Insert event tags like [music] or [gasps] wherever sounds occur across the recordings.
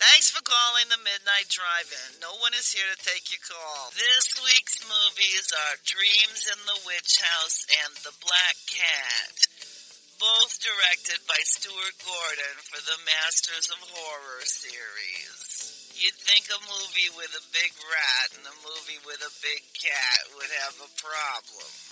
Thanks for calling the Midnight Drive-In. No one is here to take your call. This week's movies are Dreams in the Witch House and The Black Cat. Both directed by Stuart Gordon for the Masters of Horror series. You'd think a movie with a big rat and a movie with a big cat would have a problem.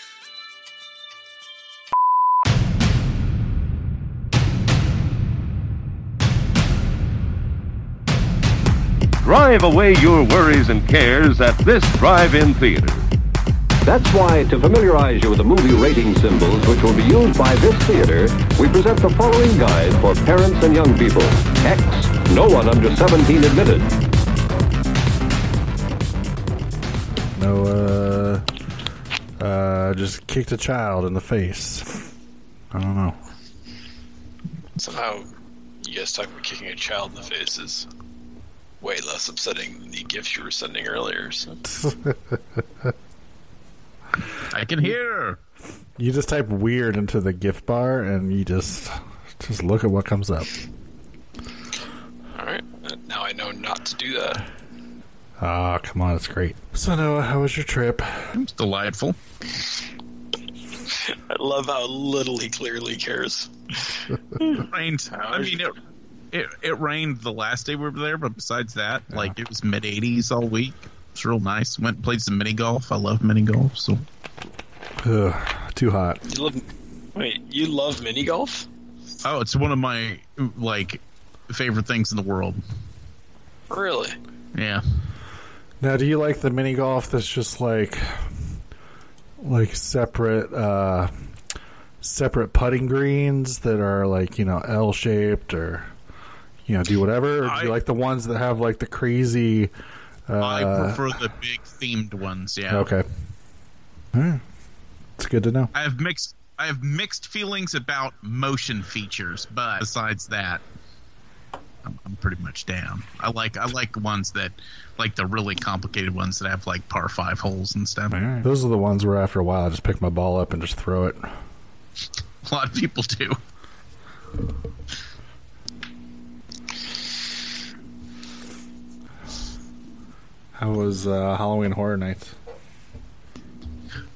Drive away your worries and cares at this drive-in theater. That's why, to familiarize you with the movie rating symbols which will be used by this theater, we present the following guide for parents and young people. X, no one under 17 admitted. No, uh, uh, just kicked a child in the face. I don't know. Somehow, you guys talk about kicking a child in the face is way less upsetting than the GIFs you were sending earlier. So. [laughs] I can hear. You just type weird into the GIF bar and you just just look at what comes up. All right, now I know not to do that. Ah, come on, it's great. So Noah, how was your trip? It was delightful. [laughs] I love how little he clearly cares. [laughs] It rained. I mean, it, it it rained the last day we were there, but besides that, like it was mid 80s all week. It's real nice. Went and played some mini golf. I love mini golf. So Ugh, too hot. You love, wait, you love mini golf? Oh, it's one of my like favorite things in the world. Really? Yeah. Now, do you like the mini golf that's just like like separate uh separate putting greens that are like, you know, L shaped or you know, do whatever? Or do I- you like the ones that have like the crazy uh I prefer the big themed ones. Yeah. Okay. It's good to know. I have mixed I have mixed feelings about motion features, but besides that, I'm, I'm pretty much down. I like I like ones that like the really complicated ones that have like par five holes and stuff. Those are the ones where after a while I just pick my ball up and just throw it. A lot of people do. How was uh, Halloween Horror Nights?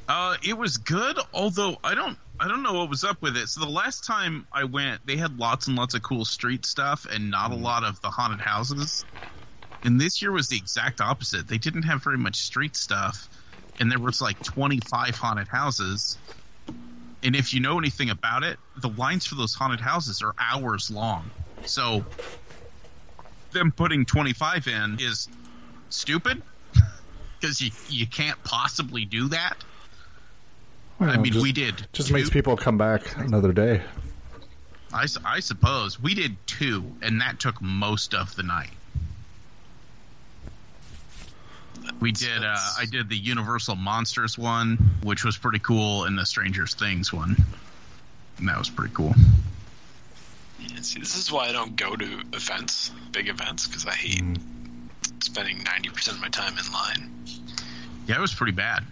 Uh, it was good, although I don't I don't know what was up with it. So the last time I went, they had lots and lots of cool street stuff and not a lot of the haunted houses. And this year was the exact opposite. They didn't have very much street stuff, and there was like 25 haunted houses. And if you know anything about it, the lines for those haunted houses are hours long. So them putting 25 in is stupid [laughs] because you you can't possibly do that. I mean, just- we did. Just two- makes people come back another day. I, I suppose we did two, and that took most of the night. We did. Uh, I did the Universal Monsters one, which was pretty cool, and the Stranger Things one, and that was pretty cool. Yeah, see, this is why I don't go to events, big events, because I hate spending 90% of my time in line. Yeah, it was pretty bad.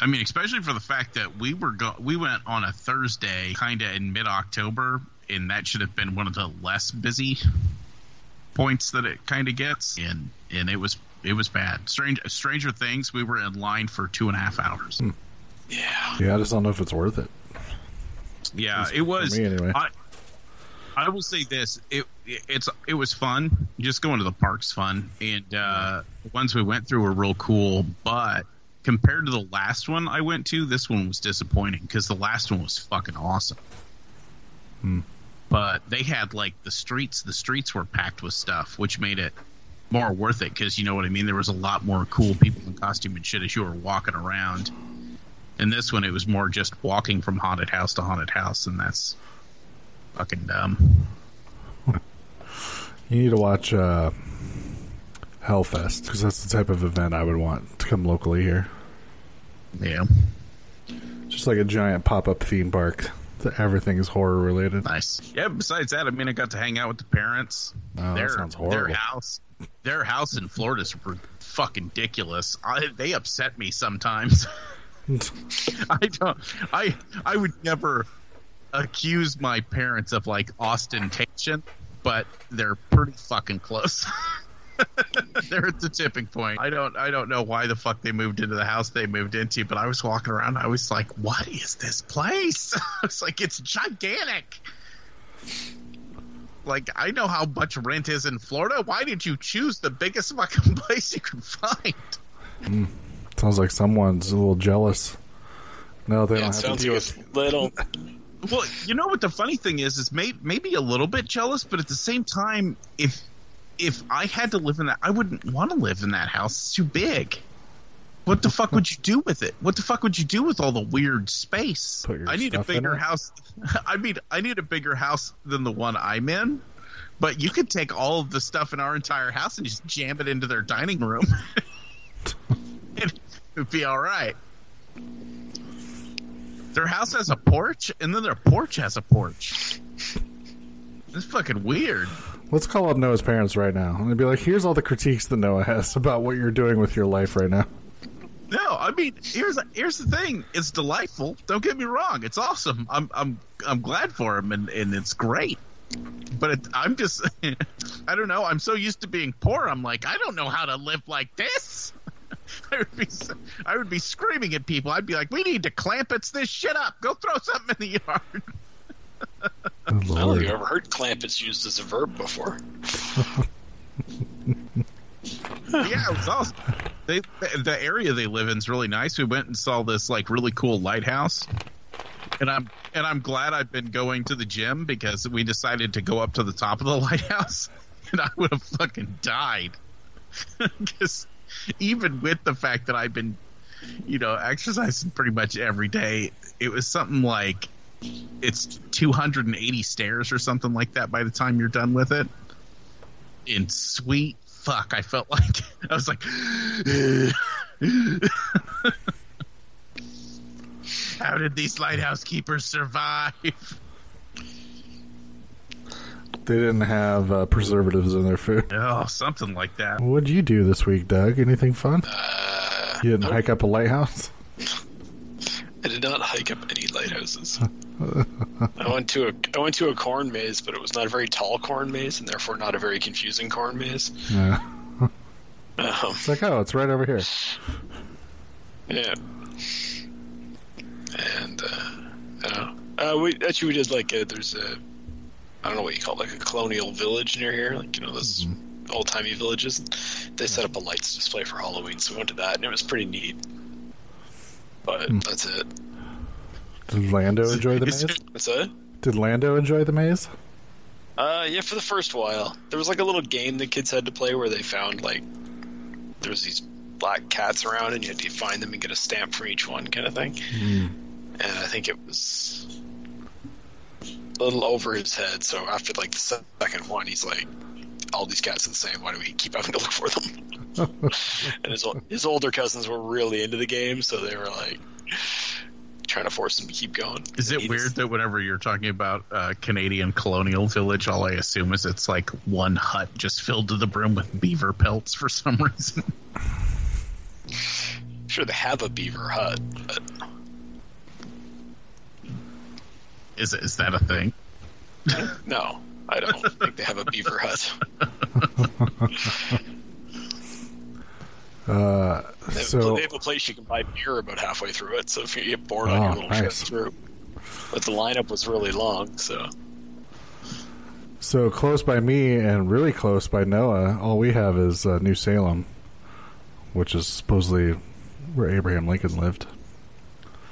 I mean, especially for the fact that we were go- we went on a Thursday, kind of in mid October, and that should have been one of the less busy points that it kind of gets, and and it was it was bad. Strange Stranger Things, we were in line for two and a half hours. Hmm. Yeah. Yeah, I just don't know if it's worth it. Yeah, it was. for me anyway. I, I will say this: it it's it was fun. Just going to the park's fun, and uh, the ones we went through were real cool. But compared to the last one I went to, this one was disappointing because the last one was fucking awesome. Hmm. But they had like the streets. The streets were packed with stuff, which made it more worth it because you know what I mean. There was a lot more cool people in costume and shit as you were walking around. In this one, it was more just walking from haunted house to haunted house, and that's fucking dumb. You need to watch uh, Hellfest because that's the type of event I would want to come locally here. Yeah, Just like a giant pop up theme park that everything is horror related. nice. Yeah. Besides that, I mean, I got to hang out with the parents. Oh, that their sounds their house, their house in Florida is fucking ridiculous. I, they upset me sometimes. [laughs] I don't. I I would never accuse my parents of like ostentation, but they're pretty fucking close. [laughs] they're at the tipping point. I don't. I don't know why the fuck they moved into the house they moved into, but I was walking around. I was like, "What is this place?" [laughs] I was like, "It's gigantic." Like I know how much rent is in Florida. Why did you choose the biggest fucking [laughs] place you could find? Hmm. Sounds like someone's a little jealous. No, they Yeah, don't it have to sounds deal like with. a little. Well, you know what the funny thing is is may, maybe a little bit jealous, but at the same time, if if I had to live in that, I wouldn't want to live in that house. It's too big. What the fuck would you do with it? What the fuck would you do with all the weird space? I need a bigger house. [laughs] I mean, I need a bigger house than the one I'm in. But you could take all of the stuff in our entire house and just jam it into their dining room. [laughs] it would be all right. Their house has a porch, and then their porch has a porch. It's fucking weird. Let's call up Noah's parents right now and be like, "Here's all the critiques that Noah has about what you're doing with your life right now." No, I mean, here's here's the thing. It's delightful. Don't get me wrong. It's awesome. I'm I'm I'm glad for him, and and it's great. But it, I'm just, [laughs] I don't know. I'm so used to being poor. I'm like, I don't know how to live like this. [laughs] I would be, I would be screaming at people. I'd be like, we need to Clampetts this shit up. Go throw something in the yard. [laughs] Good I don't think Lord. I've ever heard Clampetts used as a verb before. [laughs] yeah, it was awesome. They, the, the area they live in is really nice. We went and saw this like really cool lighthouse, and I'm and I'm glad I've been going to the gym because we decided to go up to the top of the lighthouse, and I would have fucking died. Because [laughs] even with the fact that I've been, you know, exercising pretty much every day, it was something like it's 280 stairs or something like that by the time you're done with it. In sweet fuck, I felt like [laughs] I was like, [laughs] how did these lighthouse keepers survive? They didn't have uh, preservatives in their food. Oh, something like that. What'd you do this week, Doug? Anything fun? Uh, You didn't hike up a lighthouse? [laughs] I did not hike up any lighthouses. [laughs] I went to a I went to a corn maze, but it was not a very tall corn maze, and therefore not a very confusing corn maze. Yeah. [laughs] Um, It's like, oh, it's right over here. yeah. And uh, I don't know. Uh, we actually we did like a, there's a I don't know what you call it, like a colonial village near here, like you know those mm-hmm. old timey villages. They set up a lights display for Halloween, so we went to that, and it was pretty neat. But hmm. that's it. Did Lando enjoy the maze? it- That's it. Did Lando enjoy the maze? Uh, yeah, for the first while, there was like a little game the kids had to play where they found like there was these black cats around, and you had to find them and get a stamp from each one, kind of thing. Hmm. And I think it was a little over his head. So after like the second one, he's like, "All these cats are the same. Why do we keep having to look for them?" [laughs] and his his older cousins were really into the game, so they were like trying to force him to keep going. Is it weird that whenever you're talking about uh, Canadian colonial village, all I assume is it's like one hut just filled to the brim with beaver pelts for some reason? sure they have a beaver hut, but Is it, is that a thing? no, I don't think they have a beaver hut. [laughs] Uh, They have, so they have a place you can buy beer about halfway through it, so if you get bored Oh, on your little trip through. But the lineup was really long, so so close by me and really close by Noah, all we have is uh, New Salem, which is supposedly where Abraham Lincoln lived.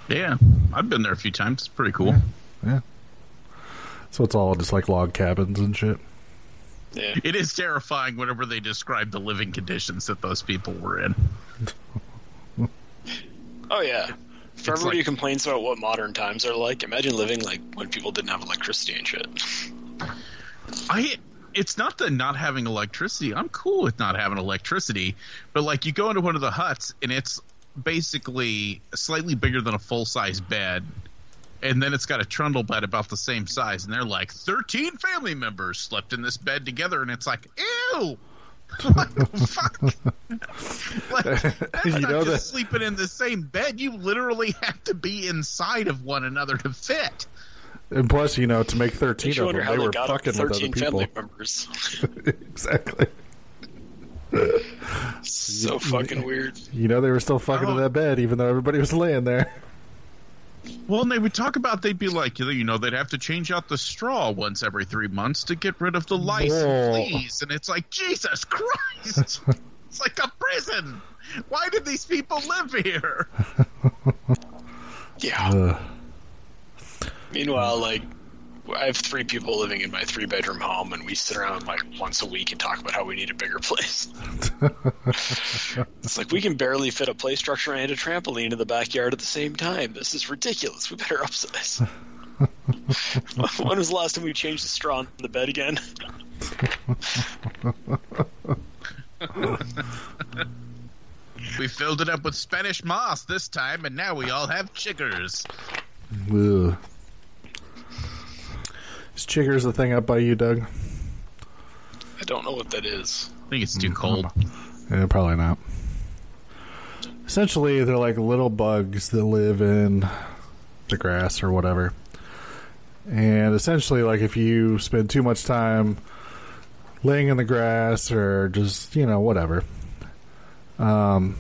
Yeah, I've been there a few times. It's pretty cool. Yeah. So it's all just like log cabins and shit. yeah. It is terrifying whenever they describe the living conditions that those people were in. Oh yeah. For It's everybody like- who complains about what modern times are like, imagine living like when people didn't have electricity and shit. I it's not the not having electricity. I'm cool with not having electricity, but like you go into one of the huts and it's basically slightly bigger than a full size bed. And then it's got a trundle bed about the same size, and they're like, 13 family members slept in this bed together, and it's like, ew! [laughs] what the fuck? like, [laughs] that's You not know just that- sleeping in the same bed. You literally have to be inside of one another to fit. And plus, you know, to make 13 Makes you of wonder them, they they were got fucking with other 13 people. family members. [laughs] exactly. so fucking weird. You know, they were still fucking Oh. in that bed, even though everybody was laying there. Well, and they would talk about they'd be like, you know, they'd have to change out the straw once every three months to get rid of the lice Whoa. and fleas, and it's like Jesus Christ, [laughs] it's like a prison. Why did these people live here? [laughs] Yeah. Ugh. Meanwhile, like, I have three people living in my three bedroom home, and we sit around like once a week and talk about how we need a bigger place. [laughs] it's like we can barely fit a play structure and a trampoline in the backyard at the same time. This is ridiculous. We better upsize. [laughs] when was the last time we changed the straw in the bed again? [laughs] We filled it up with Spanish moss this time, and now we all have chiggers. Ugh. Is chiggers the thing up by you, Doug? I don't know what that is. I think it's too cold. Yeah, probably not. Essentially, they're like little bugs that live in the grass or whatever. And essentially, like if you spend too much time laying in the grass or just, you know, whatever, um,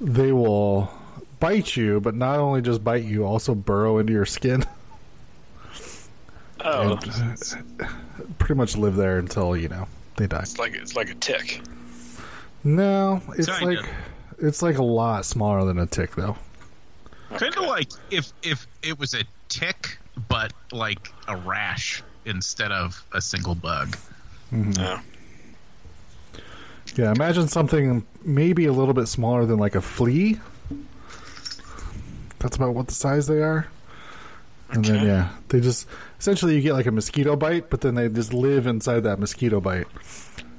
they will bite you, but not only just bite you, also burrow into your skin. [laughs] Oh, And uh, pretty much live there until, you know, they die. it's like it's like a tick. No, it's Kinda. like it's like a lot smaller than a tick, though. Kind of like if if it was a tick, but like a rash instead of a single bug. Mm-hmm. Yeah. Yeah, imagine something maybe a little bit smaller than like a flea. That's about what the size they are. And then yeah, they just essentially you get like a mosquito bite, but then they just live inside that mosquito bite.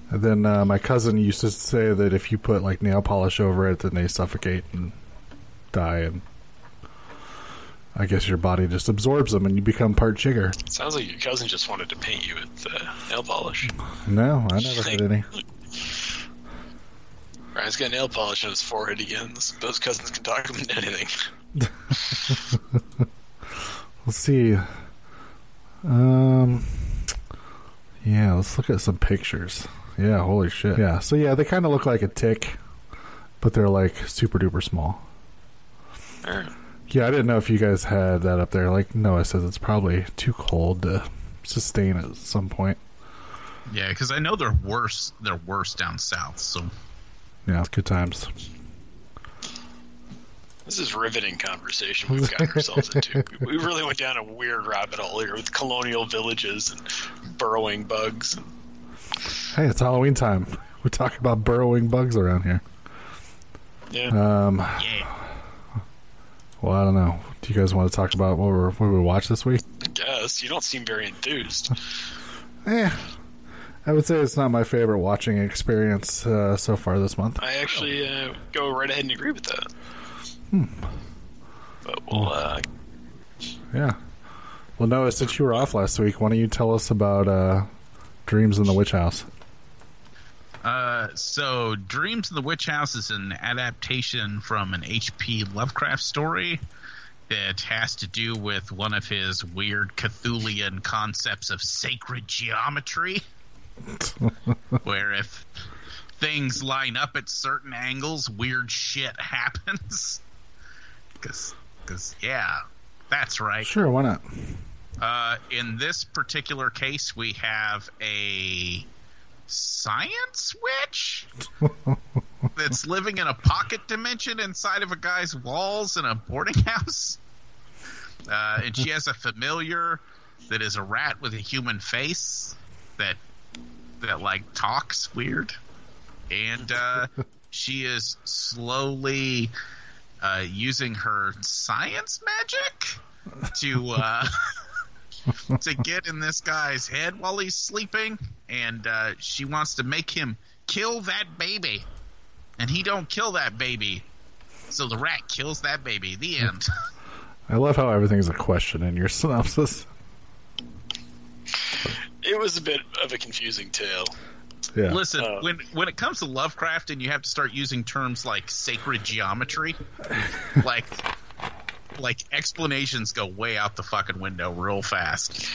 And then uh, my cousin used to say that if you put like nail polish over it, then they suffocate and die, and I guess your body just absorbs them, and you become part chigger. Sounds like your cousin just wanted to paint you with uh, nail polish. No, I never had any. Ryan's got nail polish on his forehead again. Those, cousins can talk him into anything. [laughs] Let's see. Um. Yeah, let's look at some pictures. Yeah, holy shit. Yeah, so yeah, they kind of look like a tick, but they're like super duper small. Yeah, I didn't know if you guys had that up there. Like Noah says, it's probably too cold to sustain at some point. Yeah, because I know they're worse. They're worse down south. So Yeah, good times. This is riveting conversation we've gotten ourselves into. [laughs] We really went down a weird rabbit hole here with colonial villages and burrowing bugs. Hey, it's Halloween time. We talk about burrowing bugs around here. Yeah. Um, yeah, well, I don't know. Do you guys want to talk about what we're what we watched this week? I guess. You don't seem very enthused. Eh, I would say it's not my favorite watching experience uh, so far this month. I actually uh, go right ahead and agree with that. But we'll, uh, Yeah. Well, Noah, since you were off last week, why don't you tell us about uh, Dreams in the Witch House? Uh, so Dreams in the Witch House is an adaptation from an H.P. Lovecraft story that has to do with one of his weird Cthulian concepts of sacred geometry, [laughs] where if things line up at certain angles, weird shit happens. Because, yeah, that's right. Sure, why not? Uh, in this particular case, we have a science witch [laughs] that's living in a pocket dimension inside of a guy's walls in a boarding [laughs] house. Uh, and she has a familiar that is a rat with a human face that that like talks weird, and uh, she is slowly uh, using her science magic to uh, [laughs] to get in this guy's head while he's sleeping, and uh, she wants to make him kill that baby, and he don't kill that baby, so the rat kills that baby. The end. [laughs] I love how everything's a question in your [laughs] synopsis. It was a bit of a confusing tale. Yeah. Listen, Uh, when when it comes to Lovecraft and you have to start using terms like sacred geometry, [laughs] like like explanations go way out the fucking window real fast.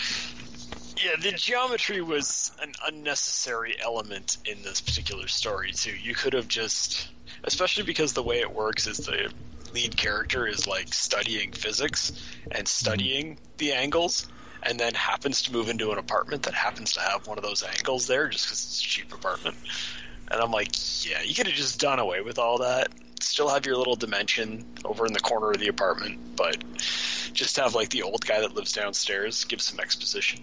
Yeah, the geometry was an unnecessary element in this particular story too. You could have just, especially because the way it works is the lead character is like studying physics and studying the angles, and then happens to move into an apartment that happens to have one of those angles there just because it's a cheap apartment. And I'm like, yeah, you could have just done away with all that. Still have your little dimension over in the corner of the apartment, but just have like the old guy that lives downstairs give some exposition.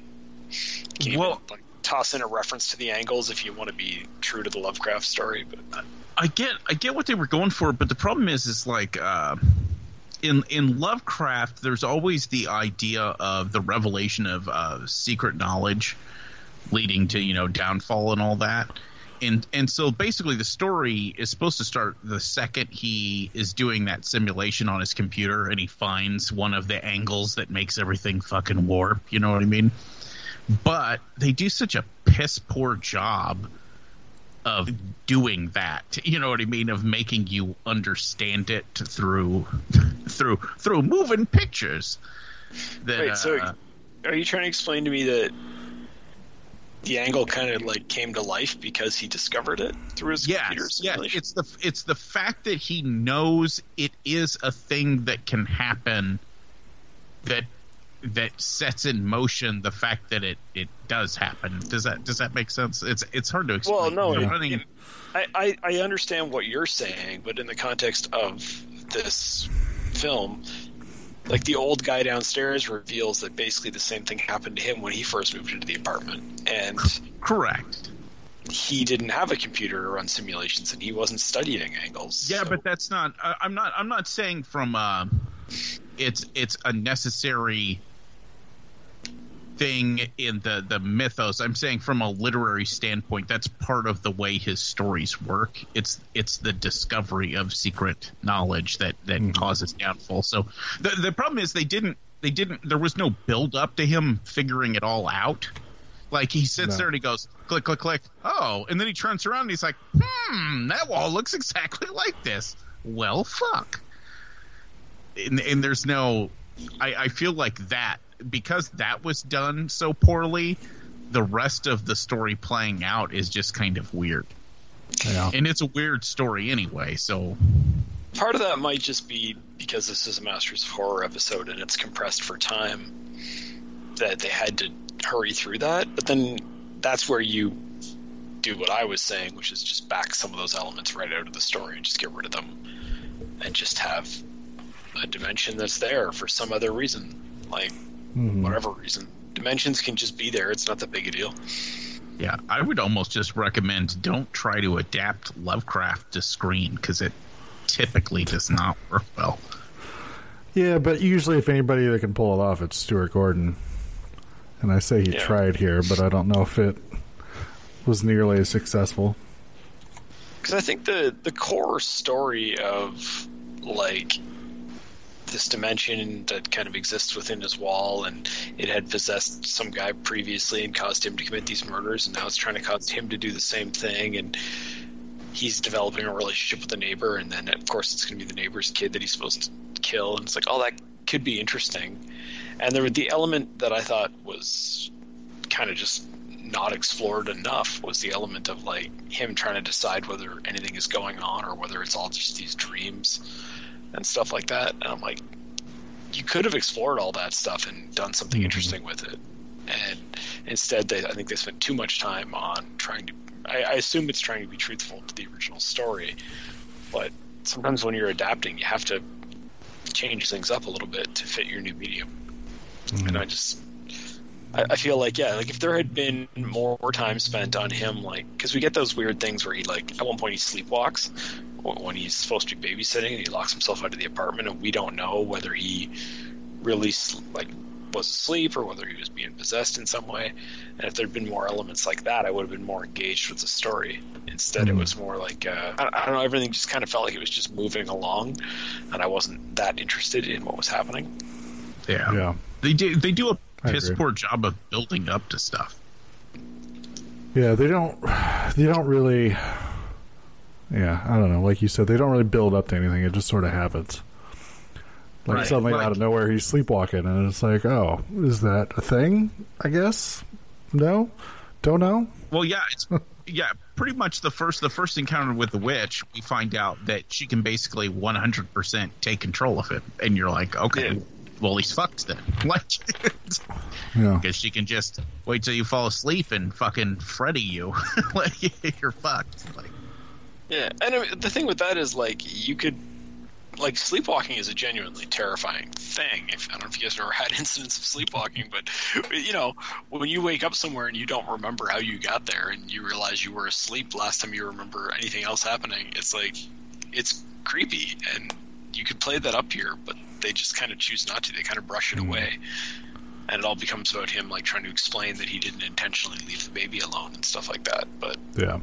Can Well- even, like, toss in a reference to the angles if you want to be true to the Lovecraft story. But I get I get what they were going for, but the problem is is like uh, in in Lovecraft, there's always the idea of the revelation of uh, secret knowledge leading to you know downfall and all that. And and so basically the story is supposed to start the second he is doing that simulation on his computer and he finds one of the angles that makes everything fucking warp, you know what I mean? But they do such a piss poor job of doing that. You know what I mean? Of making you understand it through through through moving pictures. That, wait, so uh, are you trying to explain to me that the angle kind of like came to life because he discovered it through his computer yes, yeah, it's the it's the fact that he knows it is a thing that can happen that that sets in motion the fact that it it does happen. Does that does that make sense? It's it's hard to explain. Well, no, running- it- I, I, I understand what you're saying, but in the context of this film, like the old guy downstairs reveals that basically the same thing happened to him when he first moved into the apartment, and correct. he didn't have a computer to run simulations, and he wasn't studying angles. Yeah, so- but that's not. I, I'm not. I'm not saying from. Uh, it's it's a necessary thing in the the mythos. I'm saying from a literary standpoint, that's part of the way his stories work. It's it's the discovery of secret knowledge that that causes downfall. So the the problem is they didn't they didn't. There was no build up to him figuring it all out. Like he sits No. there and he goes click click click. Oh, and then he turns around and he's like, hmm, that wall looks [laughs] exactly like this. Well, fuck. And, and there's no. I, I feel like that because that was done so poorly. The rest of the story playing out is just kind of weird, Yeah. and it's a weird story anyway. So part of that might just be because this is a Masters of Horror episode and it's compressed for time that they had to hurry through that. But then that's where you do what I was saying, which is just back some of those elements right out of the story and just get rid of them and just have a dimension that's there for some other reason, like Mhm. whatever reason. Dimensions can just be there. It's not that big a deal. yeah, I would almost just recommend don't try to adapt Lovecraft to screen because it typically does not work well. Yeah, but usually, if anybody that can pull it off, it's Stuart Gordon. And I say he Yeah. tried here, but I don't know if it was nearly as successful. because I think the the core story of like this dimension that kind of exists within his wall, and it had possessed some guy previously and caused him to commit these murders, and now it's trying to cause him to do the same thing, and he's developing a relationship with the neighbor, and then of course it's going to be the neighbor's kid that he's supposed to kill, and it's like, oh, that could be interesting. And there, the element that I thought was kind of just not explored enough was the element of like him trying to decide whether anything is going on or whether it's all just these dreams and stuff like that. And I'm like, you could have explored all that stuff and done something mm-hmm. interesting with it. And instead, they, I think they spent too much time on trying to. I, I assume it's trying to be truthful to the original story, but sometimes when you're adapting, you have to change things up a little bit to fit your new medium. And mm-hmm. I just I, I feel like yeah, like if there had been more time spent on him, like because we get those weird things where he like at one point he sleepwalks when he's supposed to be babysitting and he locks himself out of the apartment, and we don't know whether he really like was asleep or whether he was being possessed in some way. And if there'd been more elements like that, I would have been more engaged with the story. Instead, it was more like uh, I, I don't know. Everything just kind of felt like it was just moving along, and I wasn't that interested in what was happening. Yeah. Yeah. They do they do a I piss poor job of building up to stuff. Yeah, they don't. [sighs] They don't really. Yeah, I don't know. Like you said, they don't really build up to anything. It just sort of happens. Like Right, suddenly like- out of nowhere, he's sleepwalking, and it's like, oh, is that a thing? I guess. No, don't know. Well, yeah, it's [laughs] yeah, pretty much the first the first encounter with the witch, we find out that she can basically 100% take control of it, and you're like, okay, Yeah. well he's fucked then, [laughs] like, Yeah, [laughs] because she can just wait till you fall asleep and fucking Freddy you, like you're fucked. Like, Yeah, and the thing with that is like you could like sleepwalking is a genuinely terrifying thing. If I don't know if you guys have ever had [laughs] incidents of sleepwalking, but you know when you wake up somewhere and you don't remember how you got there, and you realize you were asleep last time you remember anything else happening, it's like it's creepy, and you could play that up here, but they just kind of choose not to. They kind of brush it hmm. away. And it all becomes about him like trying to explain that he didn't intentionally leave the baby alone and stuff like that. But yeah,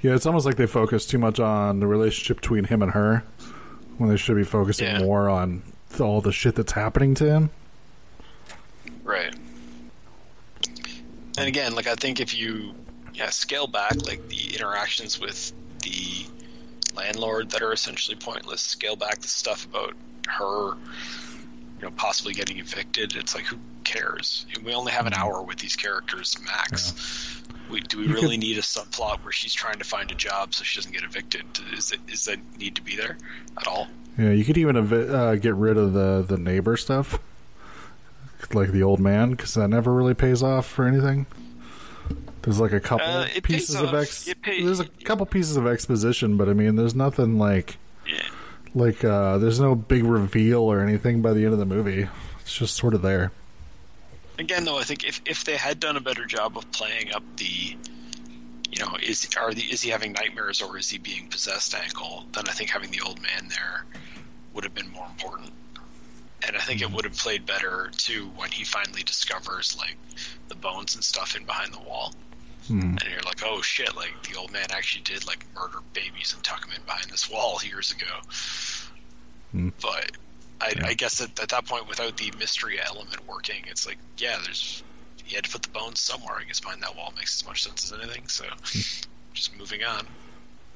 yeah. It's almost like they focus too much on the relationship between him and her, when they should be focusing Yeah. more on all the shit that's happening to him. Right. And again, like I think if you yeah scale back like the interactions with the landlord that are essentially pointless, scale back the stuff about her, you know, possibly getting evicted. It's like who cares? We only have an mm-hmm. hour with these characters max. We, do we You really could- need a subplot where she's trying to find a job so she doesn't get evicted? Is it is that need to be there at all? Yeah, you could even evi- uh, get rid of the the neighbor stuff, like the old man, because that never really pays off for anything. There's like a couple Uh, pieces of ex. Pay- there's a couple pieces of exposition, but I mean, there's nothing like Yeah. like uh, there's no big reveal or anything by the end of the movie. It's just sort of there. Again, though, I think if, if they had done a better job of playing up the, you know, is are the is he having nightmares or is he being possessed angle, then I think having the old man there would have been more important. And I think it mm-hmm. would have played better too when he finally discovers like the bones and stuff in behind the wall. Hmm. And you're like, oh shit! Like the old man actually did like murder babies and tuck them in behind this wall years ago. Hmm. But I, I guess at, at that point, without the mystery element working, it's like, yeah, there's you had to put the bones somewhere. I guess behind that wall makes as much sense as anything. So, [laughs] just moving on.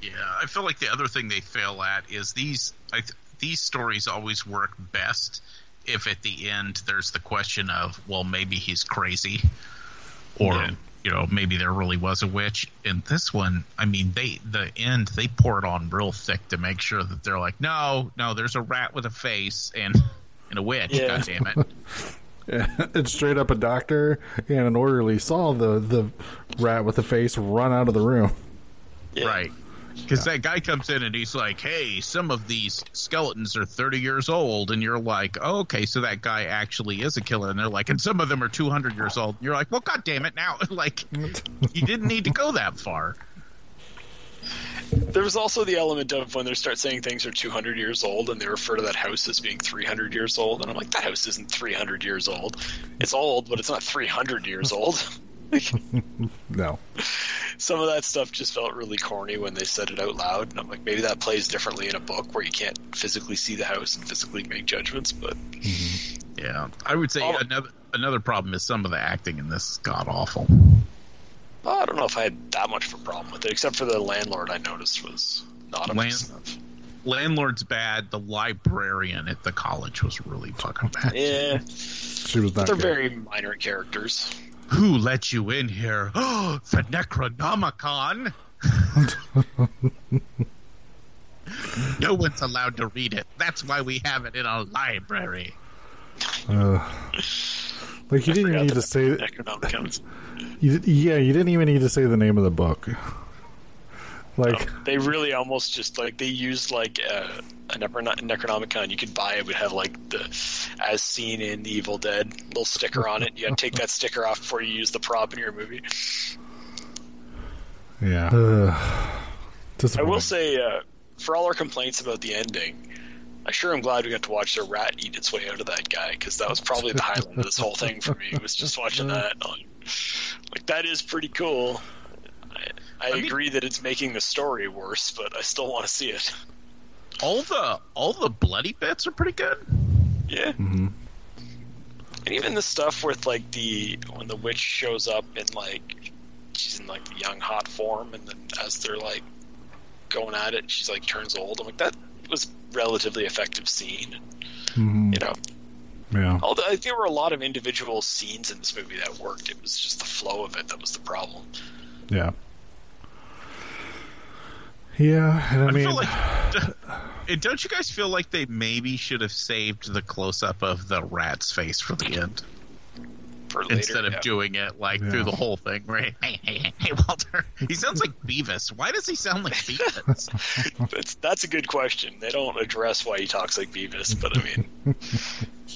Yeah, I feel like the other thing they fail at is these I th- these stories always work best if at the end there's the question of well maybe he's crazy or Yeah. You know maybe there really was a witch. In this one, I mean they the end they pour it on real thick to make sure that they're like no no there's a rat with a face and and a witch. Yeah. God damn it. it's [laughs] straight up a doctor and an orderly saw the the rat with the face run out of the room. Yeah. Right. Because that guy comes in and he's like, "Hey, some of these skeletons are 30 years old," and you're like, oh, "Okay, so that guy actually is a killer." And they're like, "And some of them are 200 years old." You're like, "Well, god damn it!" Now, [laughs] like, you didn't need to go that far. There was also the element of when they start saying things are 200 years old and they refer to that house as being 300 years old, and I'm like, that house isn't 300 years old. It's old, but it's not 300 years old. [laughs] Like, [laughs] No, some of that stuff just felt really corny when they said it out loud, and I'm like, maybe that plays differently in a book where you can't physically see the house and physically make judgments, but mm-hmm. Yeah, I would say Oh. another another problem is some of the acting in this is god awful. well, I don't know if I had that much of a problem with it, except for the landlord I noticed was not a Land- Landlord's bad. The librarian at the college was really fucking bad. Yeah, she was not. they're good. very minor characters. Who let you in here? [gasps] Oh, the Necronomicon. no one's allowed to read it. That's why we have it in a library. Uh, like you didn't even need to say. Necronomicons. You, yeah, you didn't even need to say the name of the book. Like, They really almost just like they used like uh, a Necronomicon you could buy. It would have like the as seen in the Evil Dead little sticker on it. You had to take that sticker off before you use the prop in your movie. yeah. Uh, I will say, uh, for all our complaints about the ending, I sure am glad we got to watch the rat eat its way out of that guy because that was probably the highlight of this whole thing for me. Was just watching that. Like that is pretty cool. I, I, I mean- agree that it's making the story worse, but I still want to see it. All the all the bloody bits are pretty good. Yeah. hmm And even the stuff with like the when the witch shows up in like she's in like the young hot form, and then as they're like going at it, she's like turns old. I'm like that was relatively effective scene. hmm You know, Yeah. although I there were a lot of individual scenes in this movie that worked. It was just the flow of it that was the problem. Yeah. Yeah, I, I mean, feel like. Eh, don't you guys feel like they maybe should have saved the close up of the rat's face for the end For later, instead of yeah. doing it like Yeah. through the whole thing? Right? [laughs] Hey, hey, hey, hey, Walter. He sounds like Beavis. Why does he sound like Beavis? [laughs] That's that's a good question. They don't address why he talks like Beavis, but I mean, [laughs]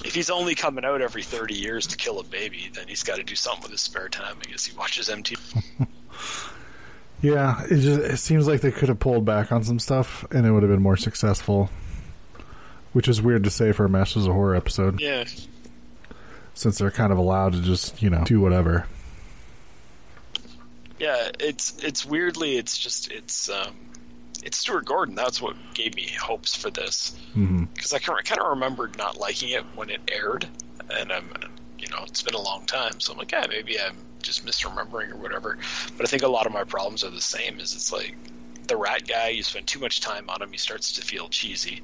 if he's only coming out every thirty years to kill a baby, then he's got to do something with his spare time. I guess he watches MTV. Yeah, it just it seems like they could have pulled back on some stuff, and it would have been more successful. Which is weird to say for a Masters of Horror episode, Yeah, since they're kind of allowed to just you know do whatever. yeah. It's it's weirdly, it's just it's um, it's Stuart Gordon. That's what gave me hopes for this because I kind of remembered not liking it when it aired, and I'm you know it's been a long time, so I'm like, yeah, maybe I'm just misremembering or whatever. But I think a lot of my problems are the same. Is it's like the rat guy, you spend too much time on him, he starts to feel cheesy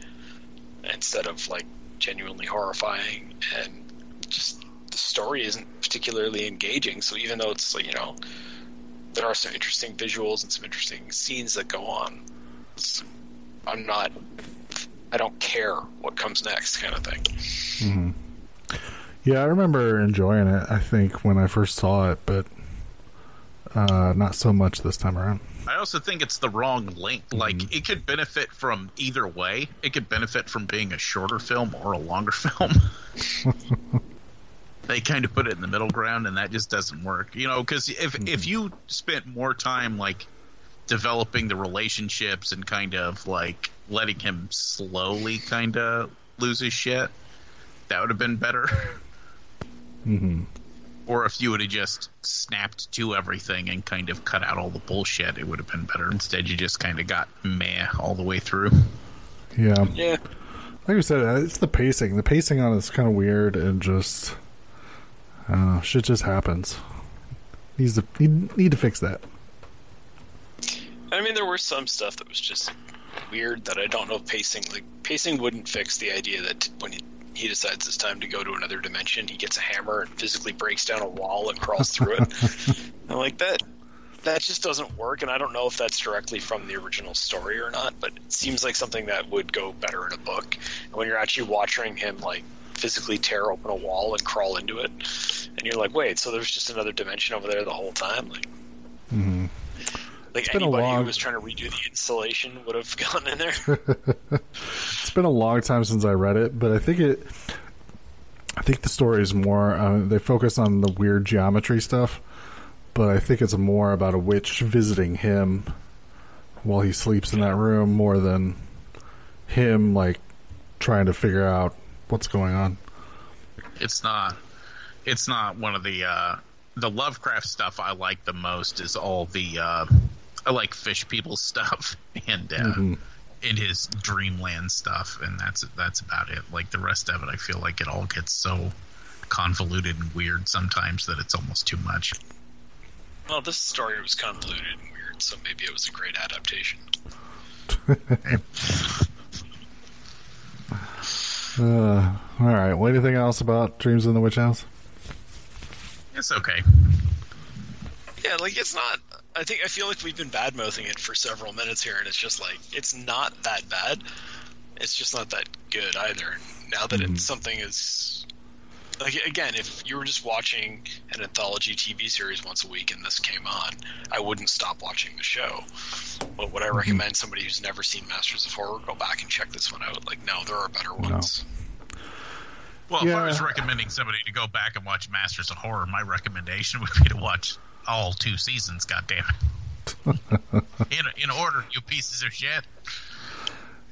instead of like genuinely horrifying, and just the story isn't particularly engaging. So even though it's like you know there are some interesting visuals and some interesting scenes that go on, it's, I'm not I don't care what comes next, kind of thing. Mm-hmm. Yeah, I remember enjoying it. I think when I first saw it, but uh, not so much this time around. I also think it's the wrong length. Like it could benefit from either way. It could benefit from being a shorter film or a longer [laughs] film. [laughs] they kind of put it in the middle ground, and that just doesn't work. You know, because if if you spent more time like developing the relationships and kind of like letting him slowly kind of lose his shit, that would have been better. [laughs] hmm Or if you would have just snapped to everything and kind of cut out all the bullshit, it would have been better. Instead, you just kind of got meh all the way through. Yeah, Yeah, like I said, uh, it's the pacing. The pacing on it's kind of weird and just, I don't know, shit just happens. Needs to need, need to fix that. I mean there were some stuff that was just weird that I don't know if pacing like pacing wouldn't fix the idea that when he, he decides it's time to go to another dimension, he gets a hammer and physically breaks down a wall and crawls through it. [laughs] I'm like that. That just doesn't work, and I don't know if that's directly from the original story or not. But it seems like something that would go better in a book. And when you're actually watching him like physically tear open a wall and crawl into it, and you're like, wait, so there's just another dimension over there the whole time, like. hmm Like been a anybody long- who was trying to redo the installation would have [laughs] gone in there. [laughs] It's been a long time since I read it, but I think it. I think the story is more. Uh, they focus on the weird geometry stuff, but I think it's more about a witch visiting him while he sleeps in that room more than him like trying to figure out what's going on. It's not. It's not one of the uh, the Lovecraft stuff I like the most. Is all the uh, I like fish people stuff [laughs] and uh, Mhm. in his dreamland stuff, and that's that's about it. Like the rest of it, I feel like it all gets so convoluted and weird sometimes that it's almost too much. Well, this story was convoluted and weird, so maybe it was a great adaptation. [laughs] Uh, all right. Well, anything else about Dreams in the Witch House? It's okay. Yeah, like it's not. I think I feel like we've been bad mouthing it for several minutes here, and it's just like it's not that bad. It's just not that good either. Now that mm-hmm. it's something is like again, if you were just watching an anthology TV series once a week and this came on, I wouldn't stop watching the show. But would I mm-hmm. recommend somebody who's never seen Masters of Horror go back and check this one out? Like, no, there are better ones. Well, if I was recommending somebody to go back and watch Masters of Horror, my recommendation [laughs] would be to watch all two seasons. Goddamn it! [laughs] in in order, you pieces of shit.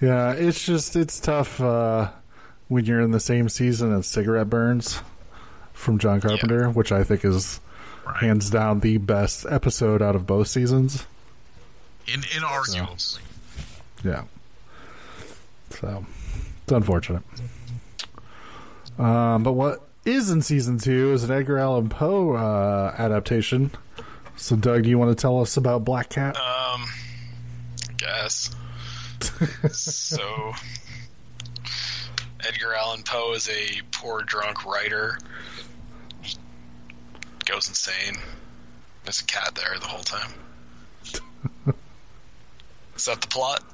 Yeah, it's just it's tough uh, when you're in the same season as Cigarette Burns from John Carpenter, which I think is Right. hands down the best episode out of both seasons. In in inarguably. Yeah. So it's unfortunate. Um, but what is in season two is an Edgar Allan Poe uh, adaptation. So, Doug, do you want to tell us about Black Cat? Um, I guess. [laughs] so, Edgar Allan Poe is a poor drunk writer. He goes insane. There's a cat there the whole time. [laughs] Is that the plot?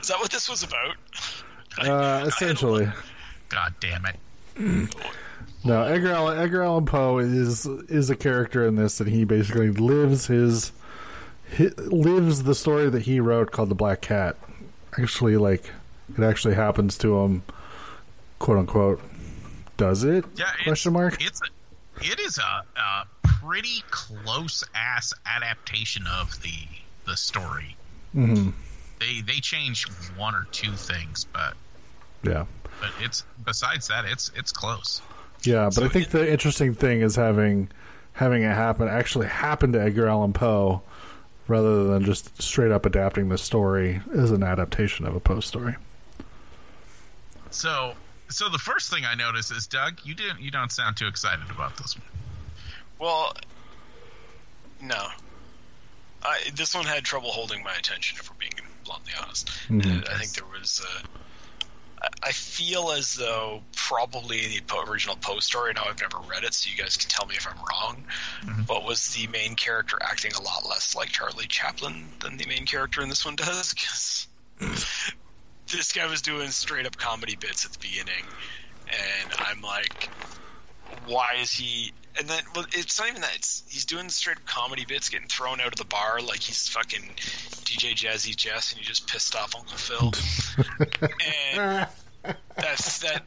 Is that what this was about? Uh, essentially. God damn it. [clears throat] No, Edgar Allan, Edgar Allan Poe is is a character in this, and he basically lives his, hi lives the story that he wrote called the Black Cat. Actually, like it actually happens to him, quote unquote. Does it? Yeah, Question mark. It's a, it is a, a pretty close ass adaptation of the the story. hmm They they change one or two things, but Yeah, but it's besides that, it's it's close. Yeah. But So I think it- the interesting thing is having having it happen actually happen to Edgar Allan Poe, rather than just straight up adapting the story as an adaptation of a Poe story. So so the first thing I notice is Doug, you didn't you don't sound too excited about this one. Well, no. I, this one had trouble holding my attention, if we're being bluntly honest. Mhm. Uh, I think there was. Uh, I- feel as though probably the original Poe story. Now I've never read it, so you guys can tell me if I'm wrong. Mm-hmm. But was the main character acting a lot less like Charlie Chaplin than the main character in this one does? Because this guy was doing straight up comedy bits at the beginning, and I'm like, why is he? And then, well, it's not even that. It's he's doing straight up comedy bits, getting thrown out of the bar like he's fucking DJ Jazzy Jeff, and you just pissed off Uncle Phil. [laughs] and that's that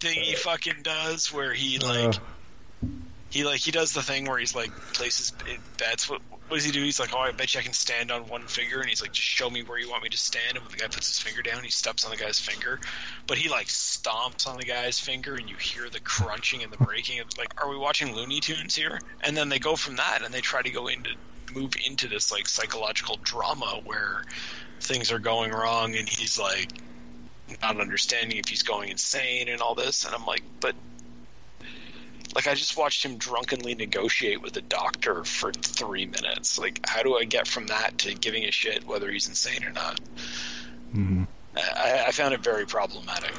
thing he fucking does where he like Uh. he like he does the thing where he's like places bets. What what does he do? He's like, oh, I bet you I can stand on one finger, and he's like, just show me where you want me to stand. And when the guy puts his finger down, he steps on the guy's finger, but he like stomps on the guy's finger, and you hear the crunching and the breaking. Of, like, are we watching Looney Tunes here? And then they go from that, and they try to go into move into this like psychological drama where things are going wrong, and he's like not understanding if he's going insane and all this. And I'm like, but like I just watched him drunkenly negotiate with a doctor for three minutes. Like, how do I get from that to giving a shit whether he's insane or not? Mhm. I, I found it very problematic.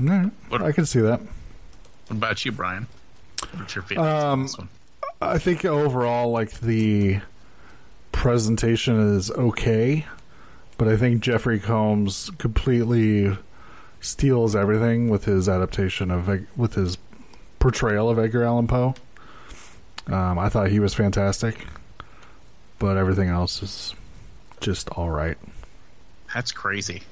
Alright, What- I can see that. What about you, Brian? What's your favorite Um, this one? I think overall, like the presentation is okay, but I think Jeffrey Combs completely steals everything with his adaptation of with his portrayal of Edgar Allan Poe. Um, I thought he was fantastic, but everything else is just all right. That's crazy.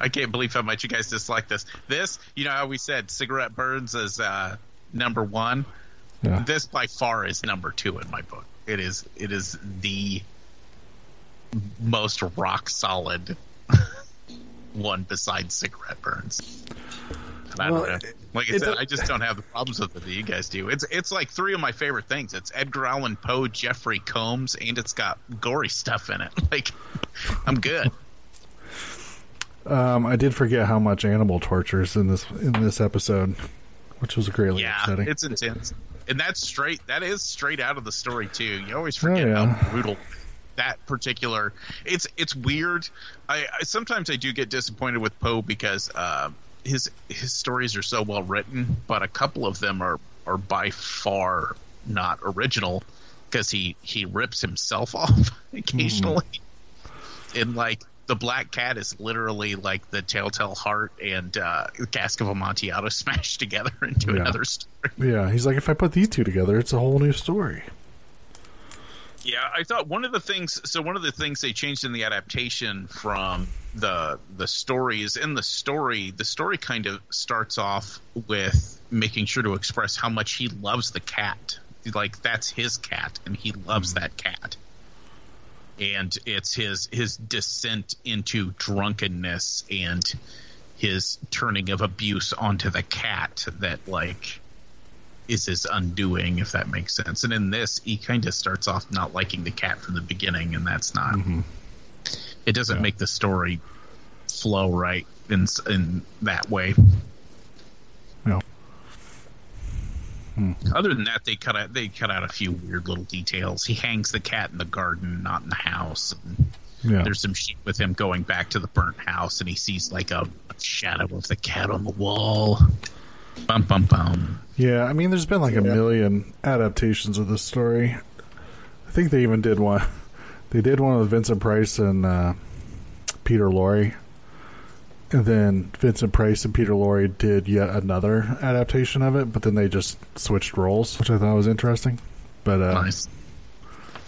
I can't believe how much you guys dislike this. This, you know how we said Cigarette Burns is uh, number one. Yeah. This by far is number two in my book. It is it is the most rock solid one besides Cigarette Burns. And I Well, don't know. Like I said, I just don't have the problems with it that you guys do. It's it's like three of my favorite things. It's Edgar Allan Poe, Jeffrey Combs, and it's got gory stuff in it. [laughs] Like I'm good. Um, I did forget how much animal torture is in this in this episode, which was greatly yeah, upsetting. it's intense, and that's straight. That is straight out of the story too. You always forget Oh, yeah. how brutal that particular. It's it's weird. I, I sometimes I do get disappointed with Poe because uh, his his stories are so well written, but a couple of them are are by far not original because he he rips himself [laughs] off occasionally, and like. The Black Cat is literally like the Telltale Heart and uh, Cask of Amontillado [laughs] smashed together into Yeah. another story. yeah, he's like, if I put these two together, it's a whole new story. Yeah, I thought one of the things. So one of the things they changed in the adaptation from the the story is in the story, the story kind of starts off with making sure to express how much he loves the cat. Like that's his cat, and he loves mm-hmm. that cat. and it's his his descent into drunkenness and his turning of abuse onto the cat that like is his undoing if that makes sense. And in this he kind of starts off not liking the cat from the beginning and that's not mm-hmm. it doesn't make the story flow right in in that way. No. Hmm. other than that they cut out they cut out a few weird little details. He hangs the cat in the garden not in the house. And Yeah. there's some shit with him going back to the burnt house and he sees like a shadow of the cat on the wall bum bum bum Yeah, I mean, there's been like a million adaptations of this story. I think they even did one. [laughs] They did one with Vincent Price and uh, Peter Lorre, and then Vincent Price and Peter Lorre did yet another adaptation of it. But then they just switched roles, which I thought was interesting. But uh, nice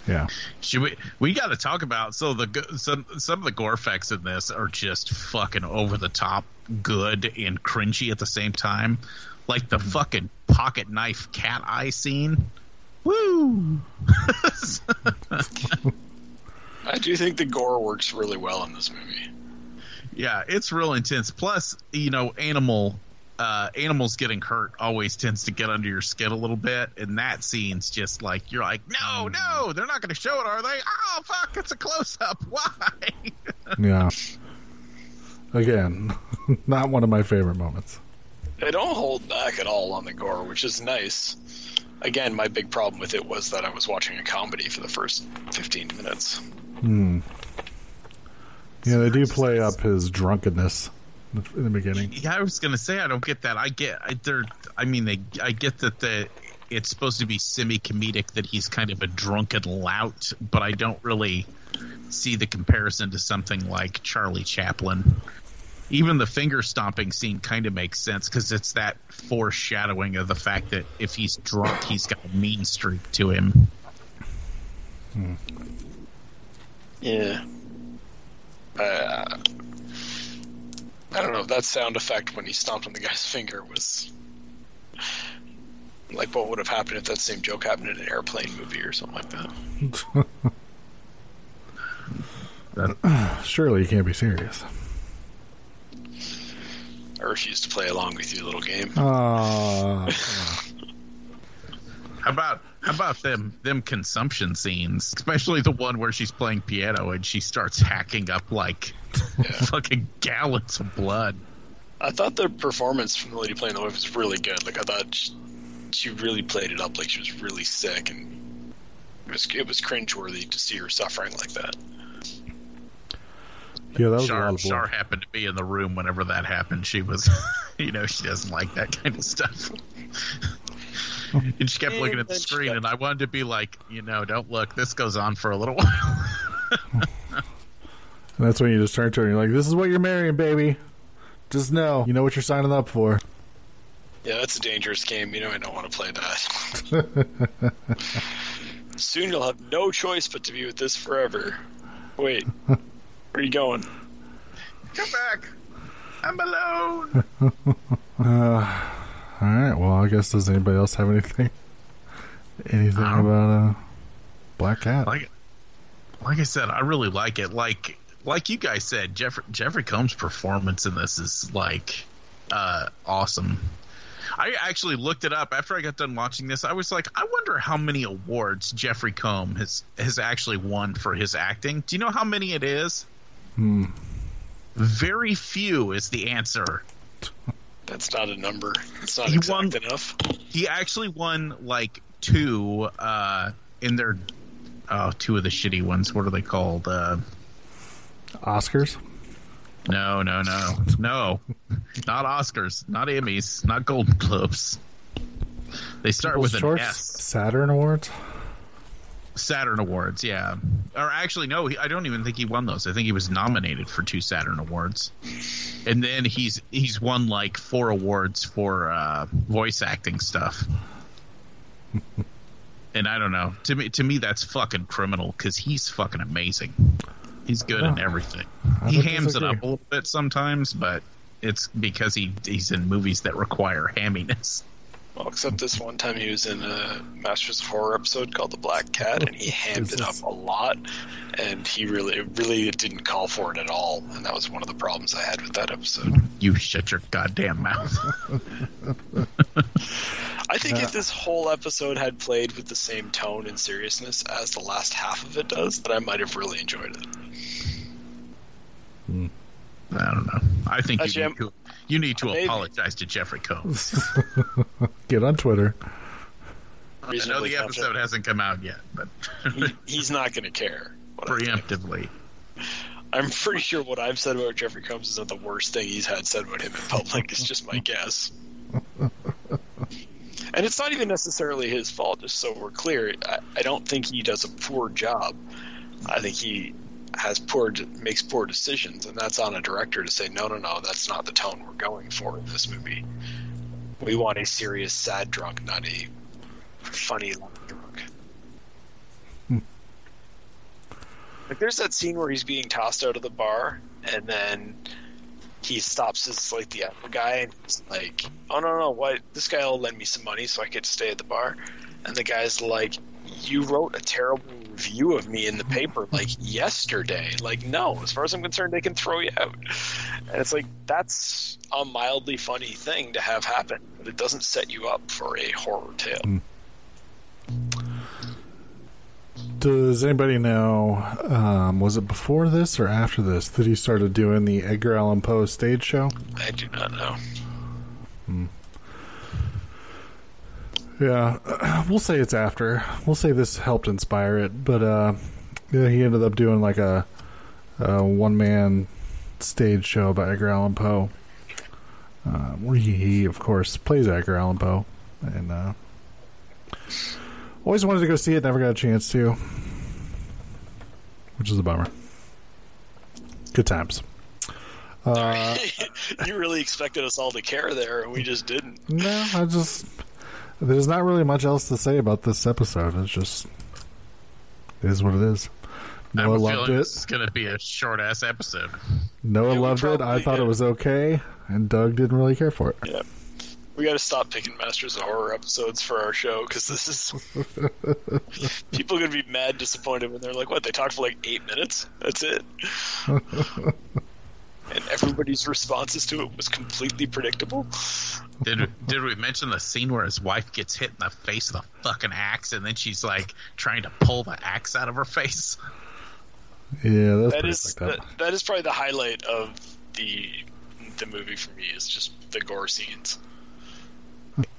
yeah, Should we? We got to talk about so the go- some some of the gore effects in this are just fucking over the top, good and cringy at the same time. Like the mm-hmm. fucking pocket knife cat eye scene. Woo! [laughs] I do think the gore works really well in this movie. yeah, it's real intense. Plus, you know, animal uh, animals getting hurt always tends to get under your skin a little bit, and that scene's just like you're like, no, no, they're not going to show it, are they? Oh fuck, it's a close up. [laughs] Why? yeah. Again, [laughs] not one of my favorite moments. They don't hold back at all on the gore, which is nice. Again, my big problem with it was that I was watching a comedy for the first 15 minutes. Hmm. Yeah, they do play up his drunkenness in the beginning. Yeah, I was gonna say I don't get that. I get I, they're. I mean, they. I get that the it's supposed to be semi comedic that he's kind of a drunken lout, but I don't really see the comparison to something like Charlie Chaplin. Even the finger stomping scene kind of makes sense because it's that foreshadowing of the fact that if he's drunk, he's got a mean streak to him. Yeah. Uh, I don't know. That sound effect when he stomped on the guy's finger was like what would have happened if that same joke happened in an airplane movie or something like that. [laughs] Surely you can't be serious. I refuse to play along with your little game. Uh, How about how about them them consumption scenes, especially the one where she's playing piano and she starts hacking up like [laughs] fucking gallons of blood. I thought the performance from the lady playing the wife was really good. Like I thought she, she really played it up like she was really sick, and it was it was cringeworthy to see her suffering like that. yeah, that was a Shar, lot of Shar blood. happened to be in the room whenever that happened. She was, [laughs] you know, she doesn't like that kind of stuff. [laughs] [laughs] and she kept looking at the screen, and I wanted to be like, you know, don't look. This goes on for a little [laughs] while. [laughs] And that's when you just turn to her and you're like, "This is what you're marrying, baby. Just know, you know what you're signing up for." Yeah, that's a dangerous game. You know, I don't want to play that. Soon you'll have no choice but to be with this forever. Wait, where are you going? Come back. I'm alone. Uh, all right. Well, I guess does anybody else have anything? Anything Um, about uh, Black Cat? like like I said, I really like it. Like like you guys said, Jeffrey Jeffrey Combs' performance in this is like uh, awesome. I actually looked it up after I got done watching this. I was like, I wonder how many awards Jeffrey Combs has has actually won for his acting. Do you know how many it is? Hmm. Very few is the answer. That's not a number. It's not He exact won- enough. He actually won like two uh, in their oh, two of the shitty ones. What are they called? Uh, Oscars? No, no, no, no, not Oscars, not Emmys, not Golden Globes. They start People's with an Choice? S. Saturn Awards? Saturn Awards, yeah. Or actually, no, he, I don't even think he won those. I think he was nominated for two Saturn Awards, and then he's he's won like four awards for uh, voice acting stuff. [laughs] and I don't know. To me, to me, that's fucking criminal because he's fucking amazing. He's good in everything. He hams it up a little bit sometimes, but it's because he he's in movies that require hamminess. Well, except this one time he was in a Masters of Horror episode called The Black Cat, and he hammed it up a lot, and he really, really didn't call for it at all, and that was one of the problems I had with that episode. You shut your goddamn mouth. I think if this whole episode had played with the same tone and seriousness as the last half of it does, that I might have really enjoyed it. Hmm. I don't know. I think Actually, you I'm- need to, you need to Maybe. apologize to Jeffrey Combs. [laughs] Get on Twitter. I know Reasonably the confident. episode hasn't come out yet, but He, he's not going to care. what I think. preemptively. I'm pretty sure what I've said about Jeffrey Combs is not the worst thing he's had said about him in public. It's just my guess. [laughs] And it's not even necessarily his fault, just so we're clear. I, I don't think he does a poor job. I think he has poor makes poor decisions, and that's on a director to say, no, no, no, that's not the tone we're going for in this movie. We want a serious, sad drunk, not a funny drunk. Hmm. Like there's that scene where he's being tossed out of the bar, and then he stops as like the other guy, and he's like, "Oh no, no, what? This guy will lend me some money so I could stay at the bar." And the guy's like, "You wrote a terrible review of me in the paper like yesterday. Like, no, as far as I'm concerned, they can throw you out." And it's like that's a mildly funny thing to have happen, but it doesn't set you up for a horror tale. Does anybody know? Um, was it before this or after this that he started doing the Edgar Allan Poe stage show? I do not know. Yeah, [clears throat] we'll say it's after. We'll say this helped inspire it, but uh, yeah, he ended up doing like a, a one man stage show about Edgar Allan Poe, uh, where he, he, of course, plays Edgar Allan Poe, and uh, always wanted to go see it, never got a chance to, which is a bummer. Good times. Uh, [laughs] you really expected us all to care there, and we just didn't. no, I just there's not really much else to say about this episode. It's just it is what it is. I have Noah loved it. this is going to be a short ass episode. Noah Yeah, we loved it. I probably- thought it was okay, and Doug didn't really care for it. Yeah. We got to stop picking Masters of Horror episodes for our show because this is [laughs] people are gonna be mad disappointed when they're like, "What? They talked for like eight minutes? That's it." [laughs] and everybody's responses to it was completely predictable. Did did we mention the scene where his wife gets hit in the face with a fucking axe, and then she's like trying to pull the axe out of her face? Yeah, that's That pretty is fucked up. that, that is probably the highlight of the the movie for me is just the gore scenes.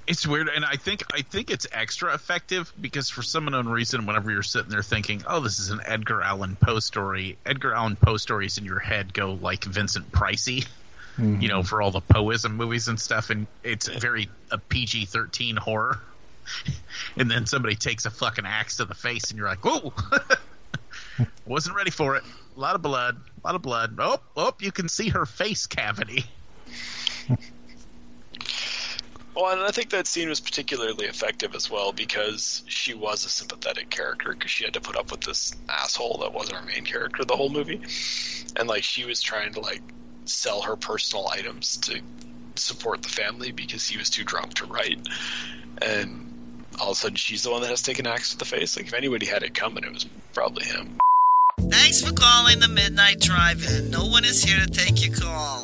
It's weird, and I think I think it's extra effective because for some unknown reason, whenever you're sitting there thinking, "Oh, this is an Edgar Allan Poe story," Edgar Allan Poe stories in your head go like Vincent Pricey, mm-hmm. you know, for all the Poeism movies and stuff, and it's very a PG-13 horror. [laughs] and then somebody takes a fucking axe to the face, and you're like, "Whoa!" [laughs] Wasn't ready for it. A lot of blood. A lot of blood. Oh, oh! You can see her face cavity. [laughs] Well, and I think that scene was particularly effective as well because she was a sympathetic character because she had to put up with this asshole that wasn't her main character the whole movie, and like she was trying to like sell her personal items to support the family because he was too drunk to write, and all of a sudden she's the one that has to take an axe to the face. Like if anybody had it coming, it was probably him. Thanks for calling the Midnight Drive-In. No one is here to take your call.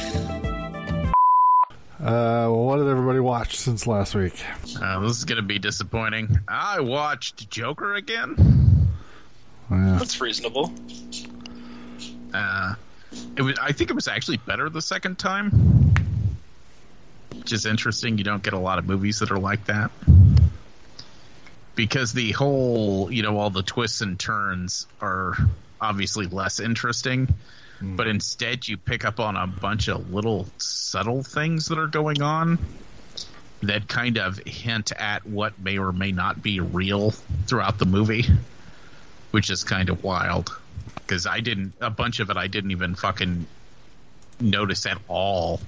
Uh, well, what did everybody watch since last week? Uh, this is going to be disappointing. I watched Joker again. Yeah. That's reasonable. Uh, it was. I think it was actually better the second time, which is interesting. You don't get a lot of movies that are like that because the whole, you know, all the twists and turns are obviously less interesting. Mm. But instead, you pick up on a bunch of little subtle things that are going on that kind of hint at what may or may not be real throughout the movie. which is kind of wild because I didn't a bunch of it I didn't even fucking notice at all.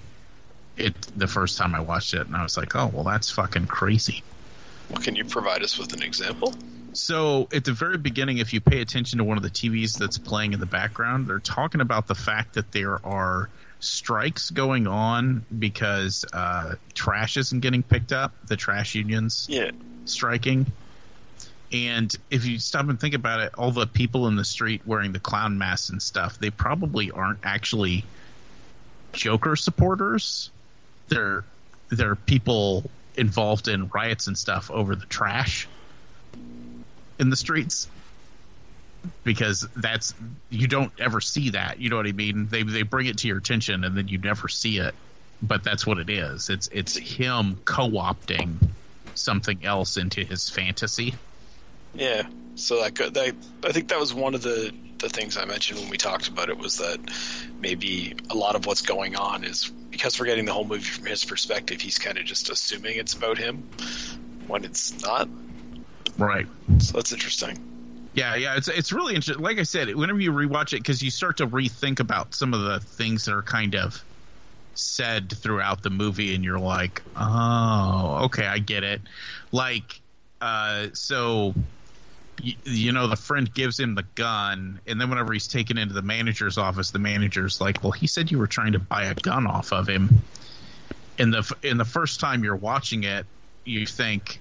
It the first time I watched it, and I was like, oh well, that's fucking crazy. Well, can you provide us with an example? So at the very beginning, if you pay attention to one of the TVs that's playing in the background, they're talking about the fact that there are strikes going on because uh, trash isn't getting picked up. The trash unions Yeah. striking. And if you stop and think about it, all the people in the street wearing the clown masks and stuff, they probably aren't actually Joker supporters. They're they're people involved in riots and stuff over the trash in the streets. Because that's you don't ever see that. You know what I mean? They they bring it to your attention and then you never see it. But that's what it is. It's it's him co-opting something else into his fantasy. Yeah. So that, go- that I think that was one of the the things I mentioned when we talked about it was that maybe a lot of what's going on is because we're getting the whole movie from his perspective. He's kind of just assuming it's about him when it's not. Right. So that's interesting. Yeah, yeah, it's it's really interesting. Like I said, whenever you rewatch it, because you start to rethink about some of the things that are kind of said throughout the movie, and you're like, oh, okay, I get it. Like, uh, so you, you know, the friend gives him the gun, and then whenever he's taken into the manager's office, the manager's like, well, he said you were trying to buy a gun off of him. In the in the first time you're watching it, you think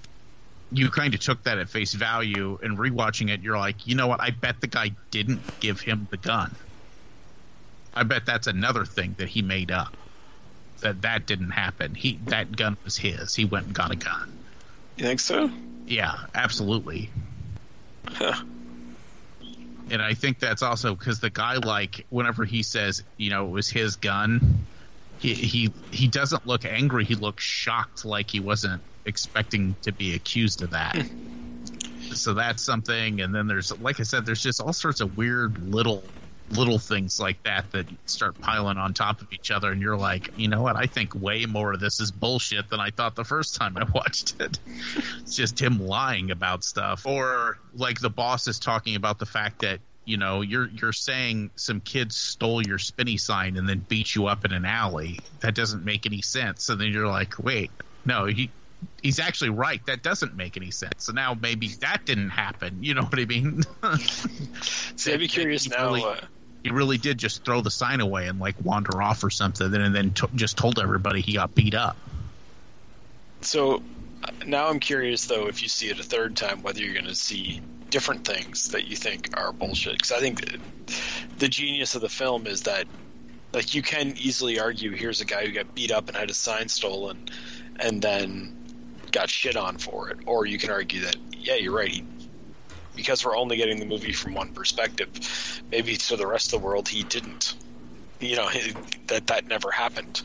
you kind of took that at face value and rewatching it you're like you know what? I bet the guy didn't give him the gun. I bet that's another thing that he made up that that didn't happen. He that gun was his. He went and got a gun. You think so? yeah absolutely. Huh. and i think that's also because the guy like whenever he says you know it was his gun he he he doesn't look angry. He looks shocked like he wasn't expecting to be accused of that. So that's something and then there's like i said there's just all sorts of weird little little things like that that start piling on top of each other and you're like you know what? I think way more of this is bullshit than i thought the first time i [laughs] watched it. It's just him lying about stuff. Or like the boss is talking about the fact that you know you're you're saying some kids stole your spinny sign and then beat you up in an alley. That doesn't make any sense. And then you're like wait no he he's actually right. That doesn't make any sense. So now maybe that didn't happen. You know what i mean? [laughs] See, I'd be curious now. really- uh, he really did just throw the sign away and like wander off or something and then t- just told everybody he got beat up. So uh, now I'm curious though if you see it a third time whether you're going to see different things that you think are bullshit. Because I think the genius of the film is that like you can easily argue here's a guy who got beat up and had his sign stolen and then got shit on for it or you can argue that yeah you're right he, because we're only getting the movie from one perspective maybe to the rest of the world he didn't you know he, that that never happened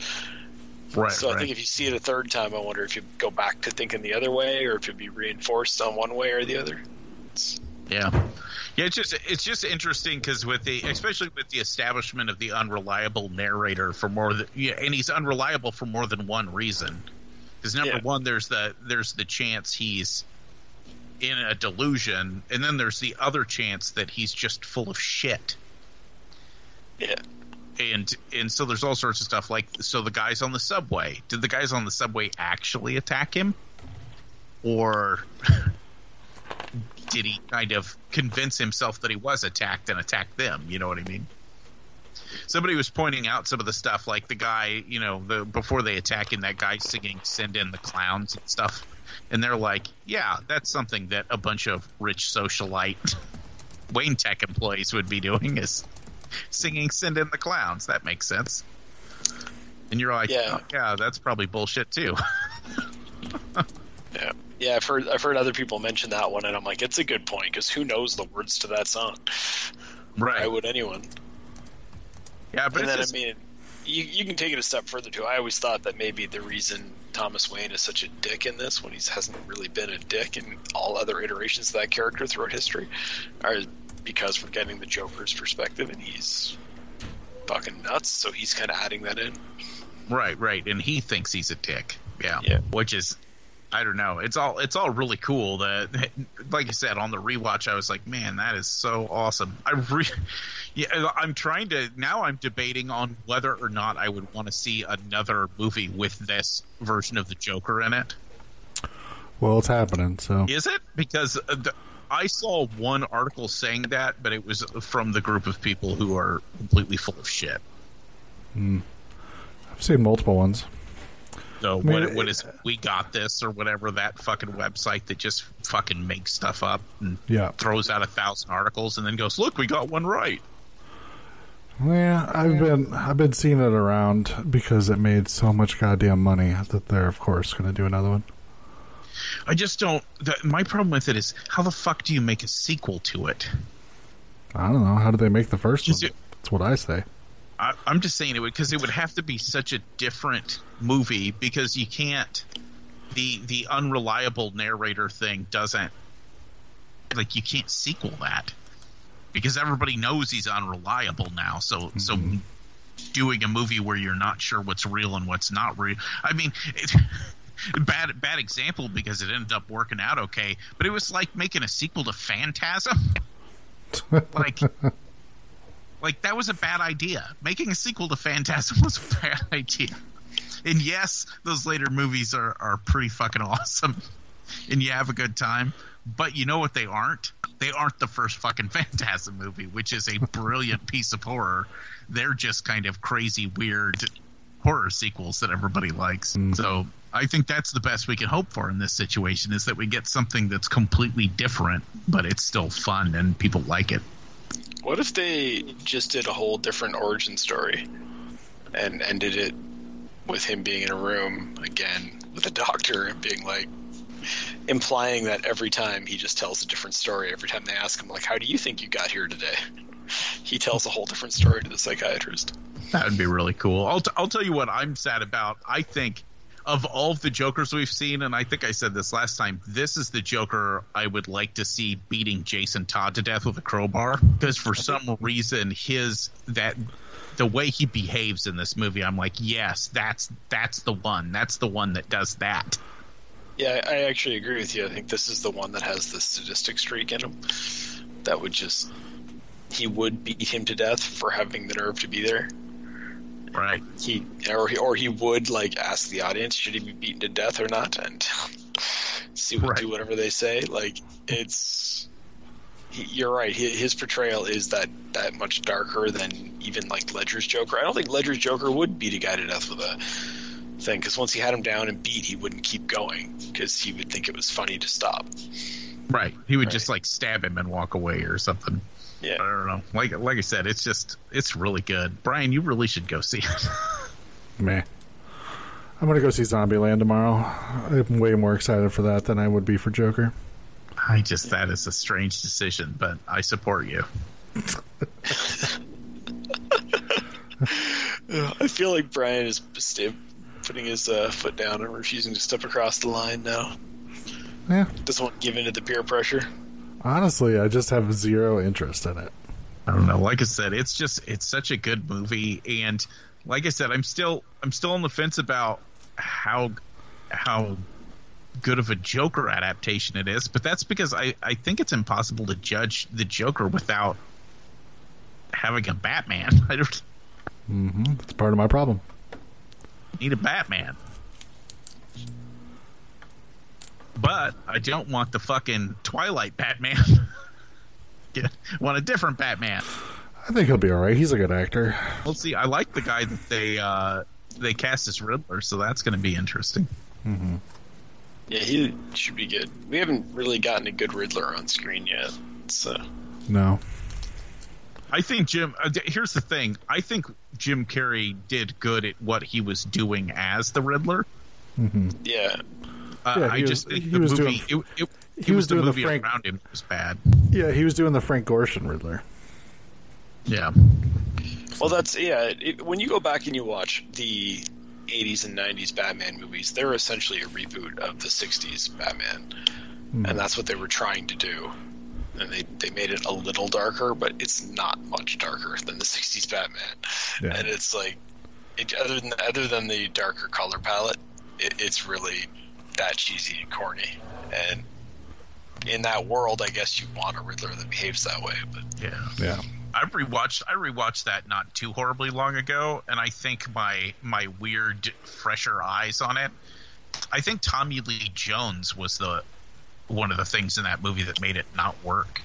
right so I think if you see it a third time, I wonder if you go back to thinking the other way, or if it'd be reinforced on one way or the other. It's- Yeah, yeah. It's just it's just interesting because with the especially with the establishment of the unreliable narrator for more than yeah, and he's unreliable for more than one reason. Because number Yeah. one, there's the there's the chance he's in a delusion, and then there's the other chance that he's just full of shit. Yeah, And and so there's all sorts of stuff like so the guys on the subway. Did the guys on the subway actually attack him, or [laughs] did he kind of convince himself that he was attacked and attack them? You know what I mean? Somebody was pointing out some of the stuff, like the guy, you know, the before they attack him, that guy singing "Send in the Clowns" and stuff, and they're like, "Yeah, that's something that a bunch of rich socialite [laughs] Wayne Tech employees would be doing is singing "Send in the Clowns." That makes sense." And you're like, Yeah. "Oh, yeah, that's probably bullshit too." [laughs] yeah, yeah. I've heard I've heard other people mention that one, and I'm like, it's a good point because who knows the words to that song? Right? Why would anyone? Yeah, but and then just, I mean, you you can take it a step further too. I always thought that maybe the reason Thomas Wayne is such a dick in this, when he hasn't really been a dick in all other iterations of that character throughout history, are because we're getting the Joker's perspective, and he's fucking nuts. So he's kind of adding that in. right, right, and he thinks he's a dick. Yeah, Yeah. which is I don't know. It's all it's all really cool. That, [laughs] like I said, on the rewatch, I was like, man, that is so awesome. I re- [laughs] yeah, I'm trying to now. I'm debating on whether or not I would want to see another movie with this version of the Joker in it. Well, it's happening. So Is it because uh, the, I saw one article saying that, but it was from the group of people who are completely full of shit. I've seen multiple ones. So mean, what, what is we got this or whatever that fucking website that just fucking makes stuff up and Yeah. throws out a thousand articles and then goes, look, we got one right. Yeah, I've been I've been seeing it around because it made so much goddamn money that they're of course going to do another one. I just don't. The, my problem with it is how the fuck do you make a sequel to it? I don't know how did they make the first Just one. it- That's what I say. I, I'm just saying it would because it would have to be such a different movie because you can't. The the unreliable narrator thing doesn't like you can't sequel that because everybody knows he's unreliable now. So so mm-hmm. doing a movie where you're not sure what's real and what's not real. I mean. It, [laughs] Bad bad example because it ended up working out okay, but it was like making a sequel to Phantasm. [laughs] like like that was a bad idea. Making a sequel to Phantasm [laughs] was a bad idea. And yes, those later movies are, are pretty fucking awesome. And you have a good time. But you know what they aren't? They aren't the first fucking [laughs] Phantasm movie, which is a brilliant piece of horror. They're just kind of crazy, weird horror sequels that everybody likes. Mm-hmm. So I think that's the best we can hope for in this situation is that we get something that's completely different, but it's still fun and people like it. What if they just did a whole different origin story and ended it with him being in a room again with a doctor and being like implying that every time he just tells a different story every time they ask him like how do you think you got here today he tells a whole different story to the psychiatrist That would be really cool. I'll, t- I'll tell you what I'm sad about. I think of all of the Jokers we've seen, and I think I said this last time, this is the Joker I would like to see beating Jason Todd to death with a crowbar. Because for some reason, his that the way he behaves in this movie, I'm like, yes, that's that's the one. That's the one that does that. yeah I, actually agree with you i think this is the one that has the sadistic streak in him that would just he would beat him to death for having the nerve to be there Right. he or he or he would like ask the audience should he be beaten to death or not and [laughs] see what Right. do whatever they say like it's he, you're right his, his portrayal is that that much darker than even like Ledger's Joker I don't think Ledger's Joker would beat a guy to death with a thing because once he had him down and beat he wouldn't keep going because he would think it was funny to stop Right. He would Right. just like stab him and walk away or something. I don't know. Like like I said, it's just it's really good. Brian, you really should go see it. [laughs] Meh. I'm gonna go see Zombieland tomorrow. I'm way more excited for that than I would be for Joker. I just that is a strange decision, but I support you. [laughs] I feel like Brian is putting his uh, foot down and refusing to step across the line now Yeah. doesn't want to give in to the peer pressure Honestly, I just have zero interest in it. I don't know. Like I said, it's just it's such a good movie, and like I said, I'm still I'm still on the fence about how how good of a Joker adaptation it is. But that's because I I think it's impossible to judge the Joker without having a Batman. [laughs] I don't Mm-hmm. That's part of my problem. need a Batman. But I don't want the fucking Twilight Batman. [laughs] Yeah, want a different Batman. I think he'll be all right. He's a good actor. We'll see. I like the guy that they uh, they cast as Riddler, so that's going to be interesting. Mm-hmm. Yeah, he should be good. We haven't really gotten a good Riddler on screen yet. So No. I think Jim. Uh, here's the thing. I think Jim Carrey did good at what he was doing as the Riddler. Mm-hmm. yeah, Uh, yeah, I he just was- think the was movie. doing- it, it, he it was the doing the movie Frank- around him was bad. Yeah, he was doing the Frank Gorshin Riddler. Yeah. well, that's yeah. It, when you go back and you watch the '80s and '90s Batman movies, they're essentially a reboot of the '60s Batman, hmm. and that's what they were trying to do. And they, they made it a little darker, but it's not much darker than the '60s Batman. Yeah. And it's like, it, other than other than the darker color palette, it, it's really that cheesy and corny. And in that world, I guess you want a Riddler that behaves that way. But Yeah. Yeah. I rewatched I rewatched that not too horribly long ago, and I think my my weird fresher eyes on it. I think Tommy Lee Jones was the one of the things in that movie that made it not work.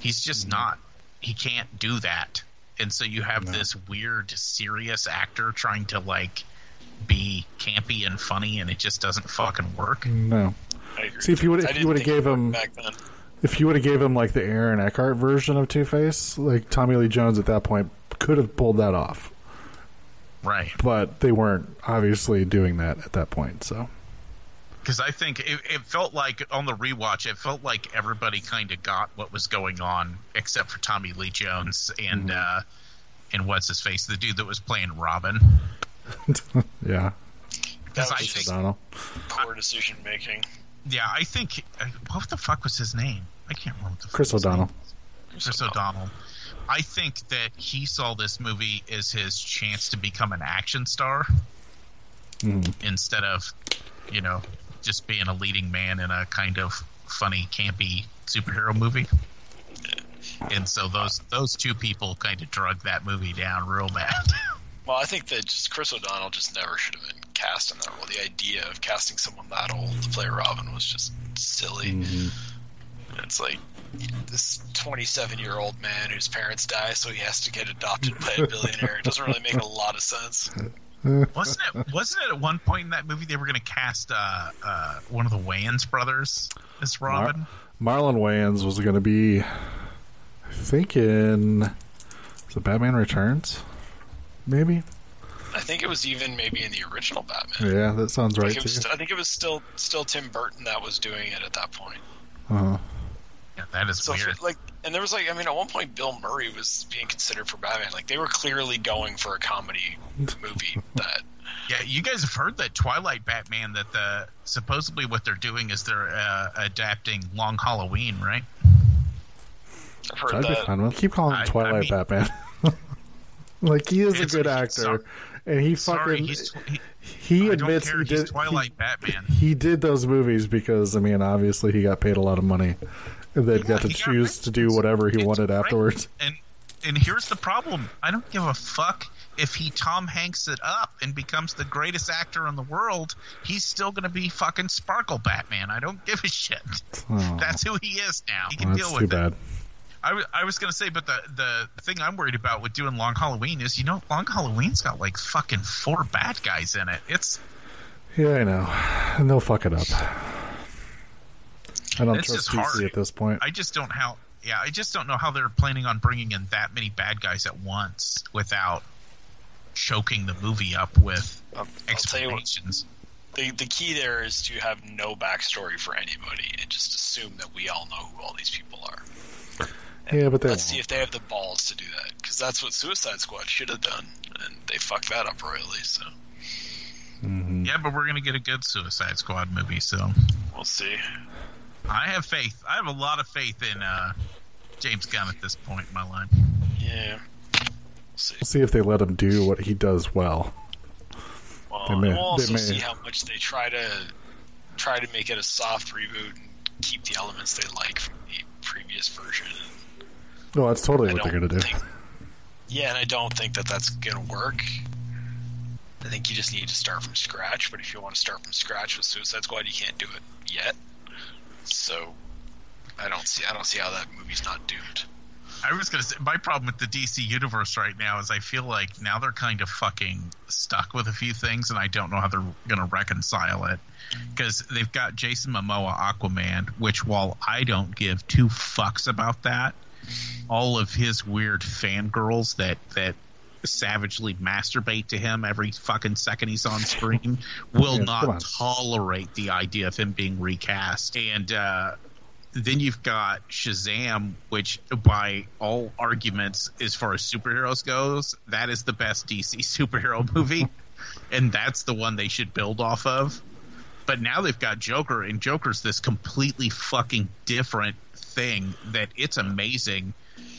He's just mm-hmm. not. He can't do that, and so you have this weird serious actor trying to like be campy and funny, and it just doesn't fucking work. No. See, if you would- I if you would've gave him- back then. If you would have gave him like the Aaron Eckhart version of Two Face, like Tommy Lee Jones at that point could have pulled that off, Right. but they weren't obviously doing that at that point. So because I think it, it felt like on the rewatch, it felt like everybody kind of got what was going on except for Tommy Lee Jones and uh, and what's his face, the dude that was playing Robin. [laughs] yeah, Because That I was think, O'Donnell. poor decision making. yeah, I think uh, what the fuck was his name? I can't remember. What the Chris fuck O'Donnell. name. Chris O'Donnell. I think that he saw this movie as his chance to become an action star instead of, you know, just being a leading man in a kind of funny, campy superhero movie. And so those those two people kind of drug that movie down real bad. [laughs] Well, I think that just Chris O'Donnell just never should have been cast in that role. The idea of casting someone that old to play Robin was just silly. It's like this 27 year old man whose parents die, so he has to get adopted by a billionaire. It doesn't really make a lot of sense. wasn't it? Wasn't it at one point in that movie they were going to cast uh, uh, one of the Wayans brothers as Robin? Marlon Wayans was going to be, I think, in is it Batman Returns? Maybe. I think it was even maybe in the original Batman. Yeah, that sounds I right. think, it was, too. I think it was still still Tim Burton that was doing it at that point. Uh-huh. Yeah, that is So weird. for, like, and there was like, I mean, at one point, Bill Murray was being considered for Batman. Like, they were clearly going for a comedy [laughs] movie. That Yeah, you guys have heard that Twilight Batman that the supposedly what they're doing is they're uh, adapting Long Halloween, right? I've heard I'd be that. fine with. Keep calling him I- I Twilight mean- Batman. [laughs] like he is a good actor, sorry- and he Sorry, fucking he's he, he admits he did Twilight Batman. He, he did those movies because I mean, obviously he got paid a lot of money, and then got to he got choose to do whatever he It's wanted right. afterwards. And and here's the problem: I don't give a fuck if he Tom Hanks it up and becomes the greatest actor in the world. He's still going to be fucking Sparkle Batman. I don't give a shit. Oh. That's who he is now. He can Well, deal with too it. bad. I, w- I was going to say, but the, the thing I'm worried about with doing Long Halloween is, you know, Long Halloween's got like fucking four bad guys in it. It's Yeah, I know, and they'll fuck it up. I don't It's trust DC hard. at this point. I just don't how yeah I just don't know how they're planning on bringing in that many bad guys at once without choking the movie up with I'll, I'll tell you what. explanations. The, the key there is to have no backstory for anybody and just assume that we all know who all these people are. Yeah, but they Let's see won't. if they have the balls to do that because that's what Suicide Squad should have done, and they fucked that up royally. So Yeah, but we're gonna get a good Suicide Squad movie, so we'll see. I have faith. I have a lot of faith in uh, James Gunn at this point in my life. Yeah. We'll see. We'll see if they let him do what he does well. Well, They may- we'll also they may- see how much they try to try to make it a soft reboot and keep the elements they like from the previous version. No, that's totally I what they're gonna do. think- Yeah, and I don't think that that's gonna work. I think you just need to start from scratch. But if you want to start from scratch with Suicide Squad, you can't do it yet. So I don't see I don't see how that movie's not doomed. I was gonna say my problem with the DC universe right now is I feel like now they're kind of fucking stuck with a few things, and I don't know how they're gonna reconcile it because they've got Jason Momoa Aquaman, which while I don't give two fucks about that, all of his weird fangirls that that savagely masturbate to him every fucking second he's on screen [laughs] will Yeah, not tolerate the idea of him being recast. And uh then you've got Shazam, which by all arguments, as far as superheroes goes, that is the best DC [laughs] superhero movie, and that's the one they should build off of. But now they've got Joker, and Joker's this completely fucking different thing that it's amazing.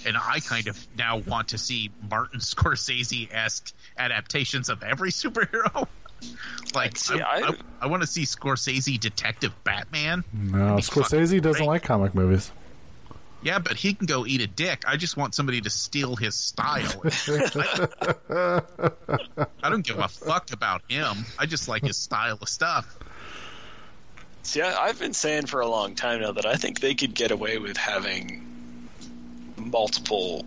And I kind of now want to see Martin [laughs] Scorsese esque adaptations of every superhero. [laughs] Like, See, I, I- I, I want to see Scorsese Detective Batman. No, Scorsese doesn't great. like comic movies. Yeah, but he can go eat a dick. I just want somebody to steal his style. [laughs] I don't give a fuck about him. I just like his style of stuff. See, I, I've been saying for a long time now that I think they could get away with having multiple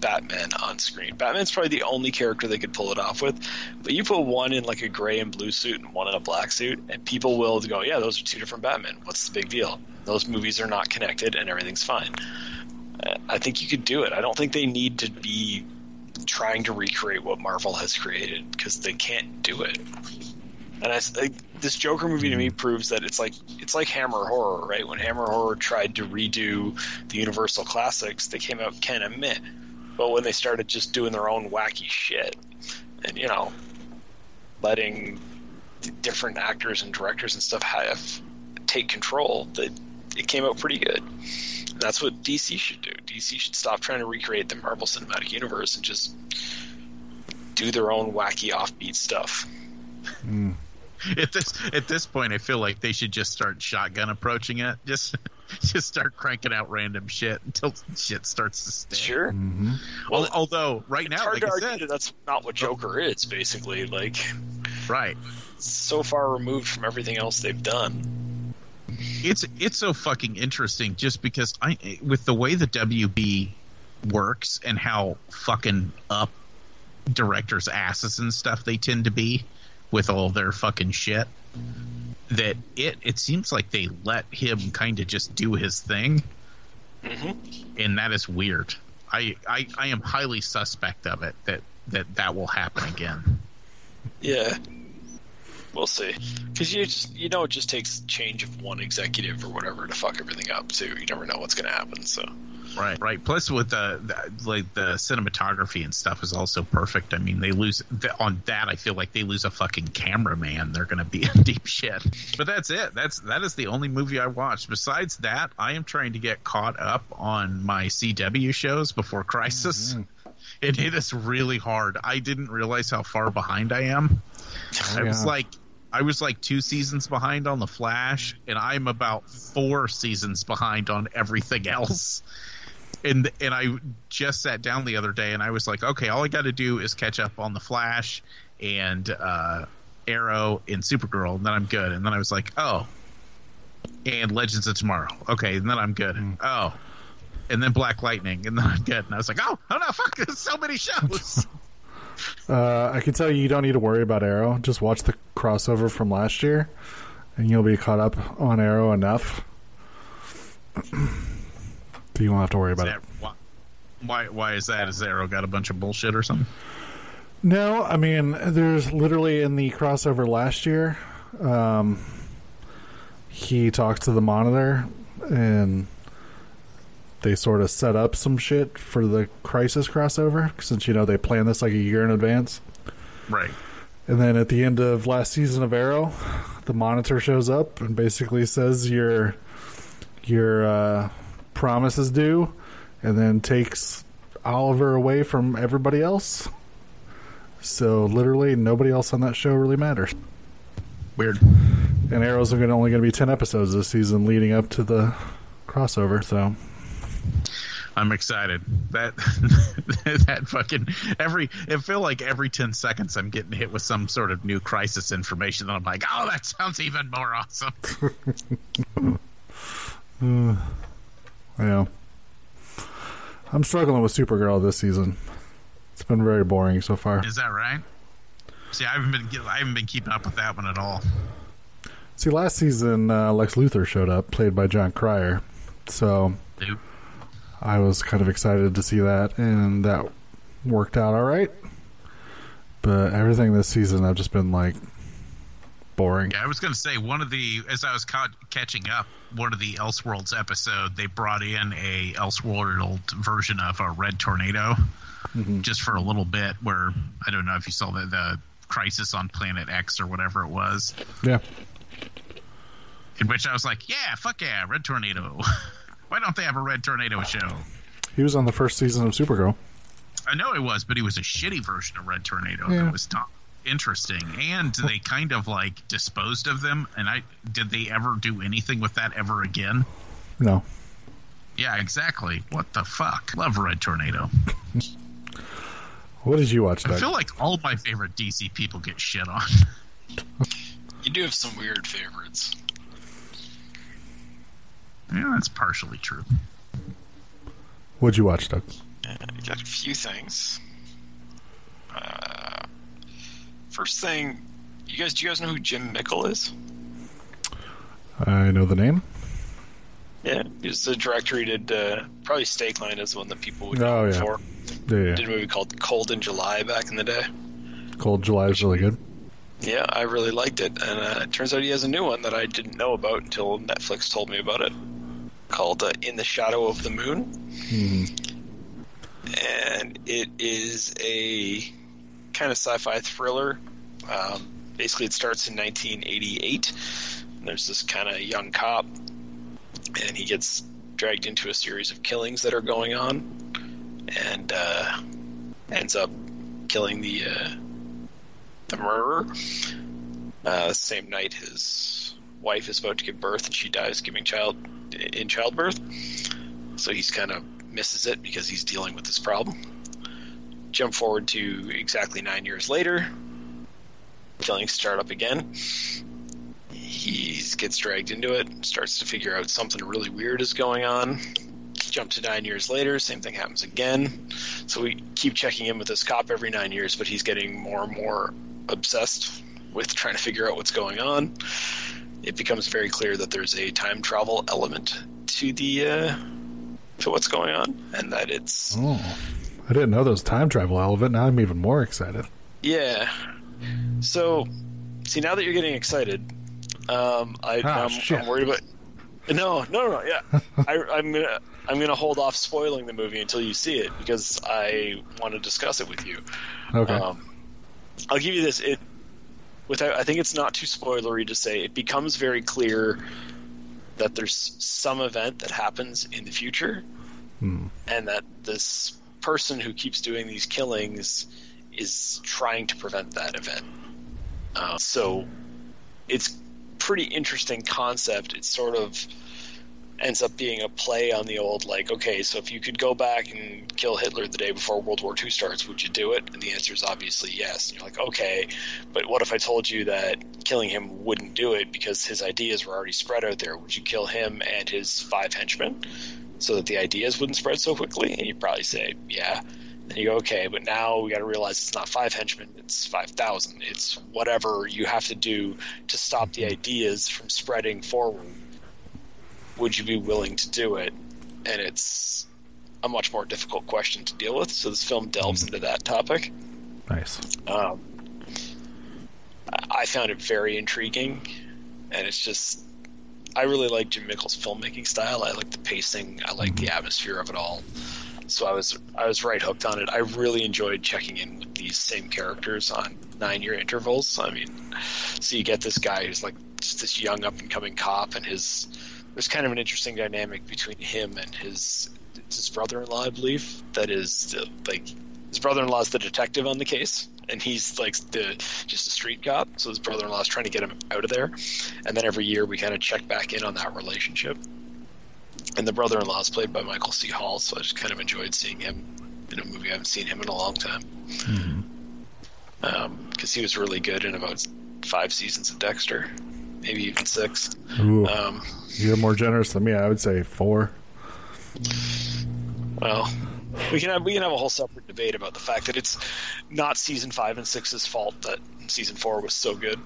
Batman on screen. Batman's probably the only character they could pull it off with. But you put one in like a gray and blue suit and one in a black suit, and people will go, "Yeah, those are two different Batmen. What's the big deal? Those movies are not connected, and everything's fine." Uh, I think you could do it. I don't think they need to be trying to recreate what Marvel has created because they can't do it. And I, this Joker movie to me proves that it's like it's like Hammer Horror, right? When Hammer Horror tried to redo the Universal classics, they came out kind of meh. But when they started just doing their own wacky shit, and you know, letting different actors and directors and stuff have take control, that it came out pretty good. That's what DC should do. DC should stop trying to recreate the Marvel Cinematic Universe and just do their own wacky offbeat stuff. Hmm. [laughs] At this at this point, I feel like they should just start shotgun approaching it. Just [laughs] just start cranking out random shit until shit starts to stick. Sure. Mm-hmm. Al- although right now, hard like to I argue said, that that's not what Joker is, basically. Like, right. so far removed from everything else they've done. it's it's so fucking interesting just because I with the way the WB works and how fucking up directors' asses and stuff they tend to be with all their fucking shit that it it seems like they let him kind of just do his thing mm-hmm. and that is weird I, I i am highly suspect of it that that that will happen again Yeah. We'll see. Because you just, you know, it just takes change of one executive or whatever to fuck everything up, so You never know what's going to happen, so. Right, right. Plus, with the, the like the cinematography and stuff is also perfect. I mean, they lose on that. I feel like they lose a fucking cameraman. They're going to be [laughs] in deep shit. But that's it. That's that is the only movie I watched. Besides that, I am trying to get caught up on my CW shows before Crisis. Mm-hmm. [laughs] it hit us really hard. I didn't realize how far behind I am. Oh, I was yeah. like, I was like two seasons behind on the Flash, and I'm about four seasons behind on everything else. And and I just sat down the other day, and I was like, okay, all I got to do is catch up on the Flash and uh, Arrow and Supergirl, and then I'm good. And then I was like, oh, and Legends of Tomorrow, okay, and then I'm good. Oh, and then Black Lightning, and then I'm good. And I was like, oh, oh no, [laughs] fuck, there's so many shows. [laughs] Uh, I can tell you, you don't need to worry about Arrow. Just watch the crossover from last year, and you'll be caught up on Arrow enough. [clears throat] you won't have to worry about Is it. that- why, why why is that? Is Arrow got a bunch of bullshit or something? No, I mean, there's literally in the crossover last year, um, he talks to the monitor, and they sort of set up some shit for the Crisis crossover, since, you know, they plan this like a year in advance. Right. And then at the end of last season of Arrow, the monitor shows up and basically says your your uh, promise is due, and then takes Oliver away from everybody else. So literally, nobody else on that show really matters. Weird. And Arrow's are only going to be ten episodes this season, leading up to the crossover. So I'm excited. That [laughs] that fucking every it feel like every ten seconds I'm getting hit with some sort of new crisis information, and I'm like, oh, that sounds even more awesome. [laughs] [laughs] Uh, yeah, I'm struggling with Supergirl this season. It's been very boring so far. Is that right? See, I haven't been I haven't been keeping up with that one at all. See, last season uh, Lex Luthor showed up, played by Jon Cryer. So Dude. I was kind of excited to see that, and that worked out all right. But everything this season, I've just been like boring. Yeah, I was going to say one of the as I was caught, catching up, one of the Elseworlds episode, they brought in a Elseworld version of a Red Tornado, mm-hmm. just for a little bit. Where I don't know if you saw the the crisis on Planet X or whatever it was, Yeah, in which I was like, yeah, fuck yeah, Red Tornado. [laughs] Why don't they have a Red Tornado show? he was on the first season of Supergirl. I know it was, but he was a shitty version of Red Tornado. Yeah. That was Tom. Interesting. And they kind of like disposed of them. And I did they ever do anything with that ever again? No. Yeah, exactly. What the fuck? Love Red Tornado. What did you watch, I feel like all my favorite DC people get shit on. [laughs] You do have some weird favorites. yeah, that's partially true. What'd you watch, Doug? Uh, got a few things. Uh, first thing, you guys, do you guys know who Jim Mickle is? I know the name. Yeah, he's the director. He did uh, probably Stake Land is the one that people would know Oh, yeah. for. Yeah, Did a movie called Cold in July back in the day. Cold July is really good. Yeah, I really liked it, and uh, it turns out he has a new one that I didn't know about until Netflix told me about it, called uh, "In the Shadow of the Moon," and it is a kind of sci-fi thriller. Um, basically, it starts in 1988. There's this kind of young cop, and he gets dragged into a series of killings that are going on, and uh, ends up killing the uh, the murderer. Uh, same night, his wife is about to give birth, and she dies giving child in childbirth. So he's kind of misses it because he's dealing with this problem. Jump forward to exactly nine years later. Killings start up again. He gets dragged into it, starts to figure out something really weird is going on. Jump to nine years later, same thing happens again. So we keep checking in with this cop every nine years, but he's getting more and more obsessed with trying to figure out what's going on. It becomes very clear that there's a time travel element to the uh, to what's going on, and that it's Oh, I didn't know there was time travel element. Now I'm even more excited. yeah. So, see, now that you're getting excited, um, I, Ah, I'm. I'm worried about. No, no, no, yeah. [laughs] I, I'm gonna I'm gonna hold off spoiling the movie until you see it because I want to discuss it with you. Okay. Um, I'll give you this. It without. I think it's not too spoilery to say it becomes very clear that there's some event that happens in the future, Hmm. and that this person who keeps doing these killings is trying to prevent that event. Uh, so it's pretty interesting concept. It sort of ends up being a play on the old like okay so if you could go back and kill hitler the day before world war ii starts would you do it and the answer is obviously yes and you're like okay but what if i told you that killing him wouldn't do it because his ideas were already spread out there would you kill him and his five henchmen so that the ideas wouldn't spread so quickly and you'd probably say yeah and you go okay but now we got to realize it's not five henchmen it's 5000 it's whatever you have to do to stop the ideas from spreading forward would you be willing to do it? And it's a much more difficult question to deal with. So this film delves into that topic. Nice. Um, I- I found it very intriguing, and it's just I really like Jim Mickle's filmmaking style. I like the pacing. I like the mm-hmm. atmosphere of it all. So I was I was right hooked on it. I really enjoyed checking in with these same characters on nine year intervals. I mean, so you get this guy who's like just this young up and coming cop, and his there's kind of an interesting dynamic between him and his his brother-in-law, I believe. That is the, like his brother in law is the detective on the case, and he's like the just a street cop. So his brother-in-law is trying to get him out of there, and then every year we kind of check back in on that relationship. And the brother-in-law is played by Michael C. Hall, so I just kind of enjoyed seeing him in a movie. I haven't seen him in a long time because he was really good in about five seasons of Dexter, maybe even six. Ooh, Um, you're more generous than me. I would say four. Well, we can have we can have a whole separate debate about the fact that it's not season five and six's fault that season four was so good.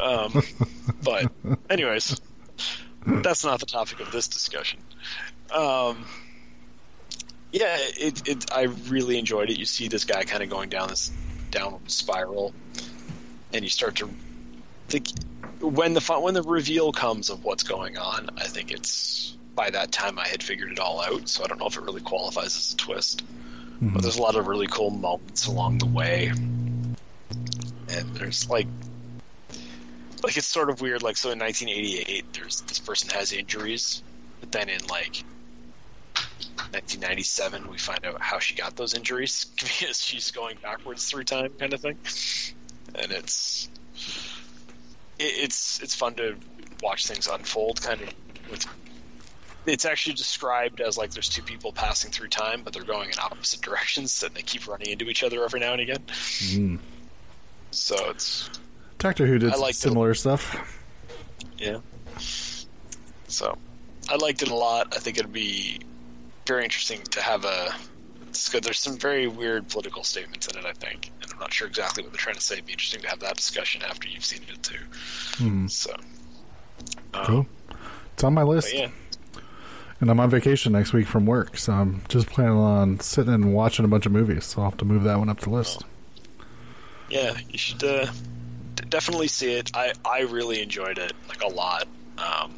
Um, but, anyways, that's not the topic of this discussion. Um, yeah, it, it I really enjoyed it. You see this guy kind of going down this downward spiral, and you start to think when the when the reveal comes of what's going on. I think it's by that time I had figured it all out, so I don't know if it really qualifies as a twist. But hmm. there's a lot of really cool moments along the way, and there's like, like it's sort of weird. Like so, in 1988, there's this person has injuries, but then in like 1997, we find out how she got those injuries [laughs] because she's going backwards through time, kind of thing. and it's it, it's it's fun to watch things unfold. Kind of with it's actually described as like there's two people passing through time, but they're going in opposite directions, and they keep running into each other every now and again. Mm. So it's Doctor Who did liked it. similar stuff. Yeah. So, I liked it a lot. I think it'd be very interesting to have a. It's good. There's some very weird political statements in it, I think, and I'm not sure exactly what they're trying to say. It'd be interesting to have that discussion after you've seen it too. Hmm. So, um, Cool. It's on my list, yeah, and I'm on vacation next week from work, so I'm just planning on sitting and watching a bunch of movies. So I'll have to move that one up the list. yeah, you should uh, d- definitely see it. I I really enjoyed it like a lot. Um,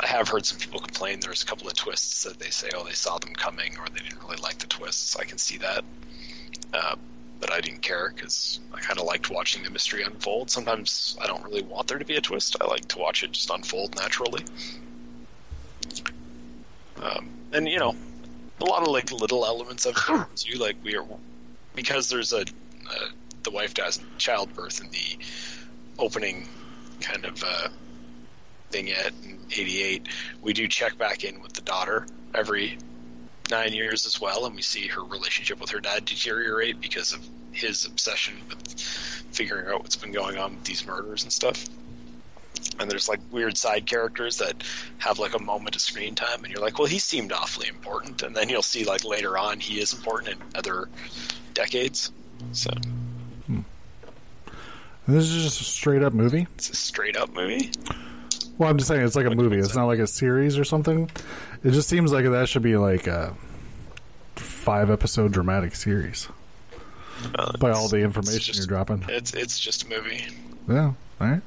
I have heard some people complain there's a couple of twists that they say, oh, they saw them coming or they didn't really like the twists. I can see that. Uh, but I didn't care because I kind of liked watching the mystery unfold. Sometimes I don't really want there to be a twist. I like to watch it just unfold naturally. Um, and, you know, a lot of like little elements of it [gasps] too. Like we are, because there's a, uh, the wife dies in childbirth in the opening kind of uh, vignette in 88 we do check back in with the daughter every nine years as well and we see her relationship with her dad deteriorate because of his obsession with figuring out what's been going on with these murders and stuff and there's like weird side characters that have like a moment of screen time and you're like well he seemed awfully important and then you'll see like later on he is important in other decades so And this is just a straight up movie. it's a straight up movie Well, I'm just saying it's like a movie. It's not like a series or something. It just seems like that should be like a five episode dramatic series Uh, by all the information just- you're dropping. it's it's just a movie Yeah. All right.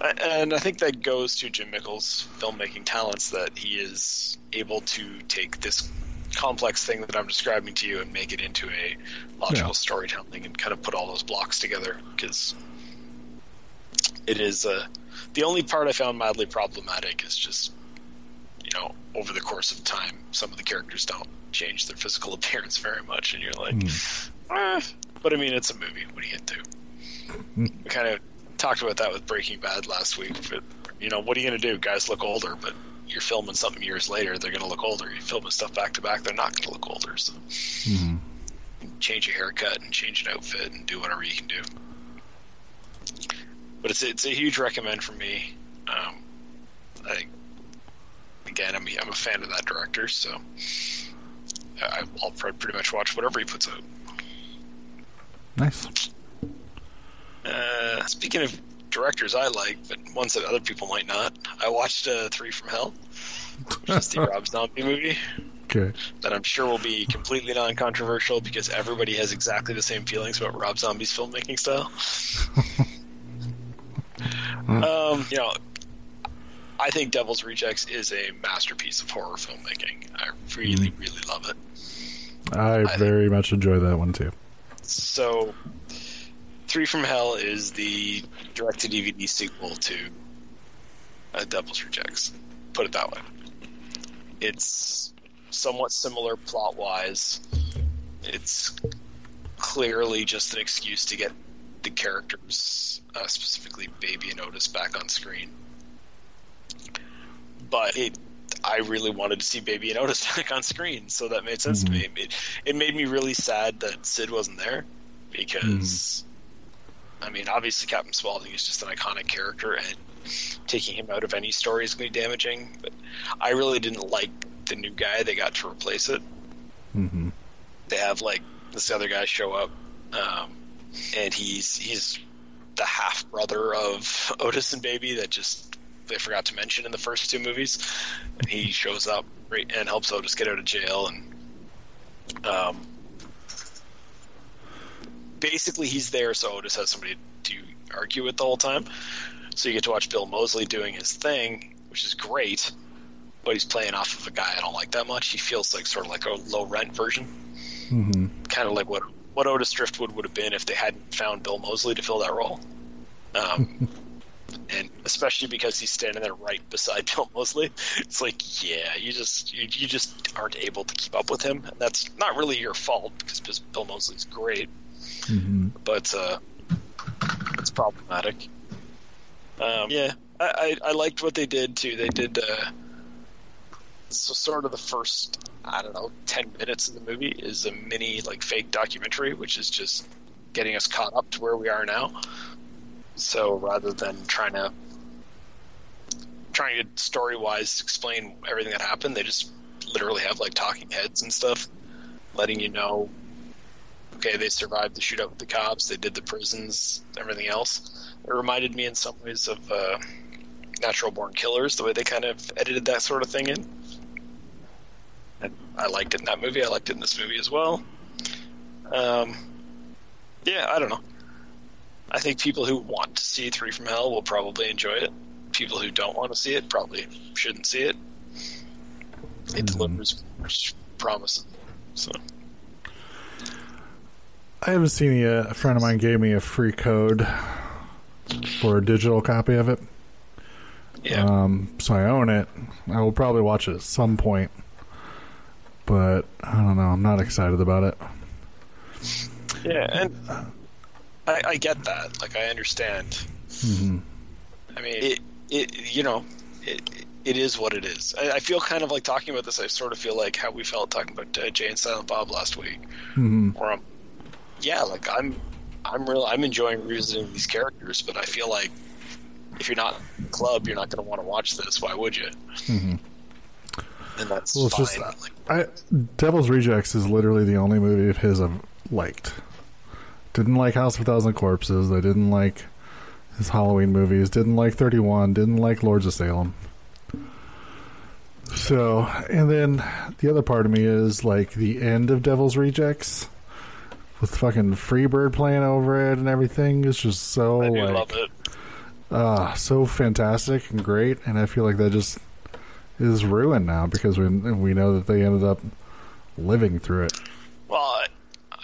And I think that goes to Jim Mickle's filmmaking talents that he is able to take this complex thing that I'm describing to you and make it into a logical Yeah. storytelling and kind of put all those blocks together because it is uh, the only part I found mildly problematic is just you know over the course of time some of the characters don't change their physical [laughs] appearance very much and you're like eh. but I mean it's a movie what do you gonna do kind of talked about that with Breaking Bad last week. But you know, what are you going to do? Guys look older, but you're filming something years later, they're going to look older. You're filming stuff back to back, they're not going to look older. So Mhm. change your haircut and change an outfit and do whatever you can do. But it's it's a huge recommend for me. Um, I again, I'm I'm a fan of that director, so I, I'll pr- pretty much watch whatever he puts out. Nice. Uh, speaking of directors I like, but ones that other people might not, I watched uh, Three from Hell, which is the [laughs] Rob Zombie movie Okay. that I'm sure will be completely non-controversial because everybody has exactly the same feelings about Rob Zombie's filmmaking style. [laughs] um, you know, I think Devil's Rejects is a masterpiece of horror filmmaking. I really, really love it. I I- very much enjoy that one too. So, Three from Hell is the direct-to-DVD sequel to uh, Devil's Rejects. Put it that way. It's somewhat similar plot-wise. It's clearly just an excuse to get the characters, uh, specifically Baby and Otis, back on screen. But it, I really wanted to see Baby and Otis [laughs] back on screen, so that made sense to me. It, it made me really sad that Sid wasn't there because, I mean, obviously Captain Spaulding is just an iconic character, and taking him out of any story is going to be damaging. But I really didn't like the new guy they got to replace it. hmm They have like this other guy show up, um, and he's he's the half brother of [laughs] Otis and Baby that just they forgot to mention in the first two movies. And he shows up and helps Otis get out of jail, and um, basically he's there so Otis has somebody to argue with the whole time. So you get to watch Bill Moseley doing his thing, which is great. But he's playing off of a guy I don't like that much. He feels like sort of like a low rent version hmm kind of like what what Otis Driftwood would have been if they hadn't found Bill Moseley to fill that role. Um, [laughs] and especially because he's standing there right beside [laughs] Bill Moseley, it's like, yeah, you just you, you just aren't able to keep up with him. And that's not really your fault because Bill Moseley's great, hmm but uh, it's problematic. Um, yeah, I, I, I liked what they did too. They did uh, so sort of the first I don't know ten minutes of the movie is a mini like fake documentary, which is just getting us caught up to where we are now. So rather than trying to trying to story wise explain everything that happened, they just literally have like talking heads and stuff, letting you know. Okay, they survived the shootout with the cops. They did the prisons, everything else. It reminded me in some ways of uh, Natural Born Killers, the way they kind of edited that sort of thing in. And I liked it in that movie. I liked it in this movie as well. Um, yeah, I don't know. I think people who want to see Three from Hell will probably enjoy it. People who don't want to see it probably shouldn't see it. It delivers promises. So I haven't seen it yet. A friend of mine gave me a free code for a digital copy of it. yeah, Um, so I own it. I will probably watch it at some point. But I don't know. I'm not excited about it. yeah, and I, I get that. Like I understand. Mhm. I mean, it, it you know, it, it is what it is. I, I feel kind of like talking about this. I sort of feel like how we felt talking about uh, Jay and Silent Bob last week, Mhm. where I'm, yeah, like I'm, I'm real. I'm enjoying revisiting these characters, but I feel like if you're not in the club, you're not going to want to watch this. Why would you? Mhm. And that's Well, it's fine. just- like, I Devil's Rejects is literally the only movie of his I've liked. Didn't like House of a Thousand Corpses. I didn't like his Halloween movies. Didn't like Thirty One. Didn't like Lords of Salem. So, and then the other part of me is like the end of Devil's Rejects with fucking Freebird playing over it and everything is just so I do like love it. ah so fantastic and great and I feel like that just is ruined now because we we know that they ended up living through it. Well, I,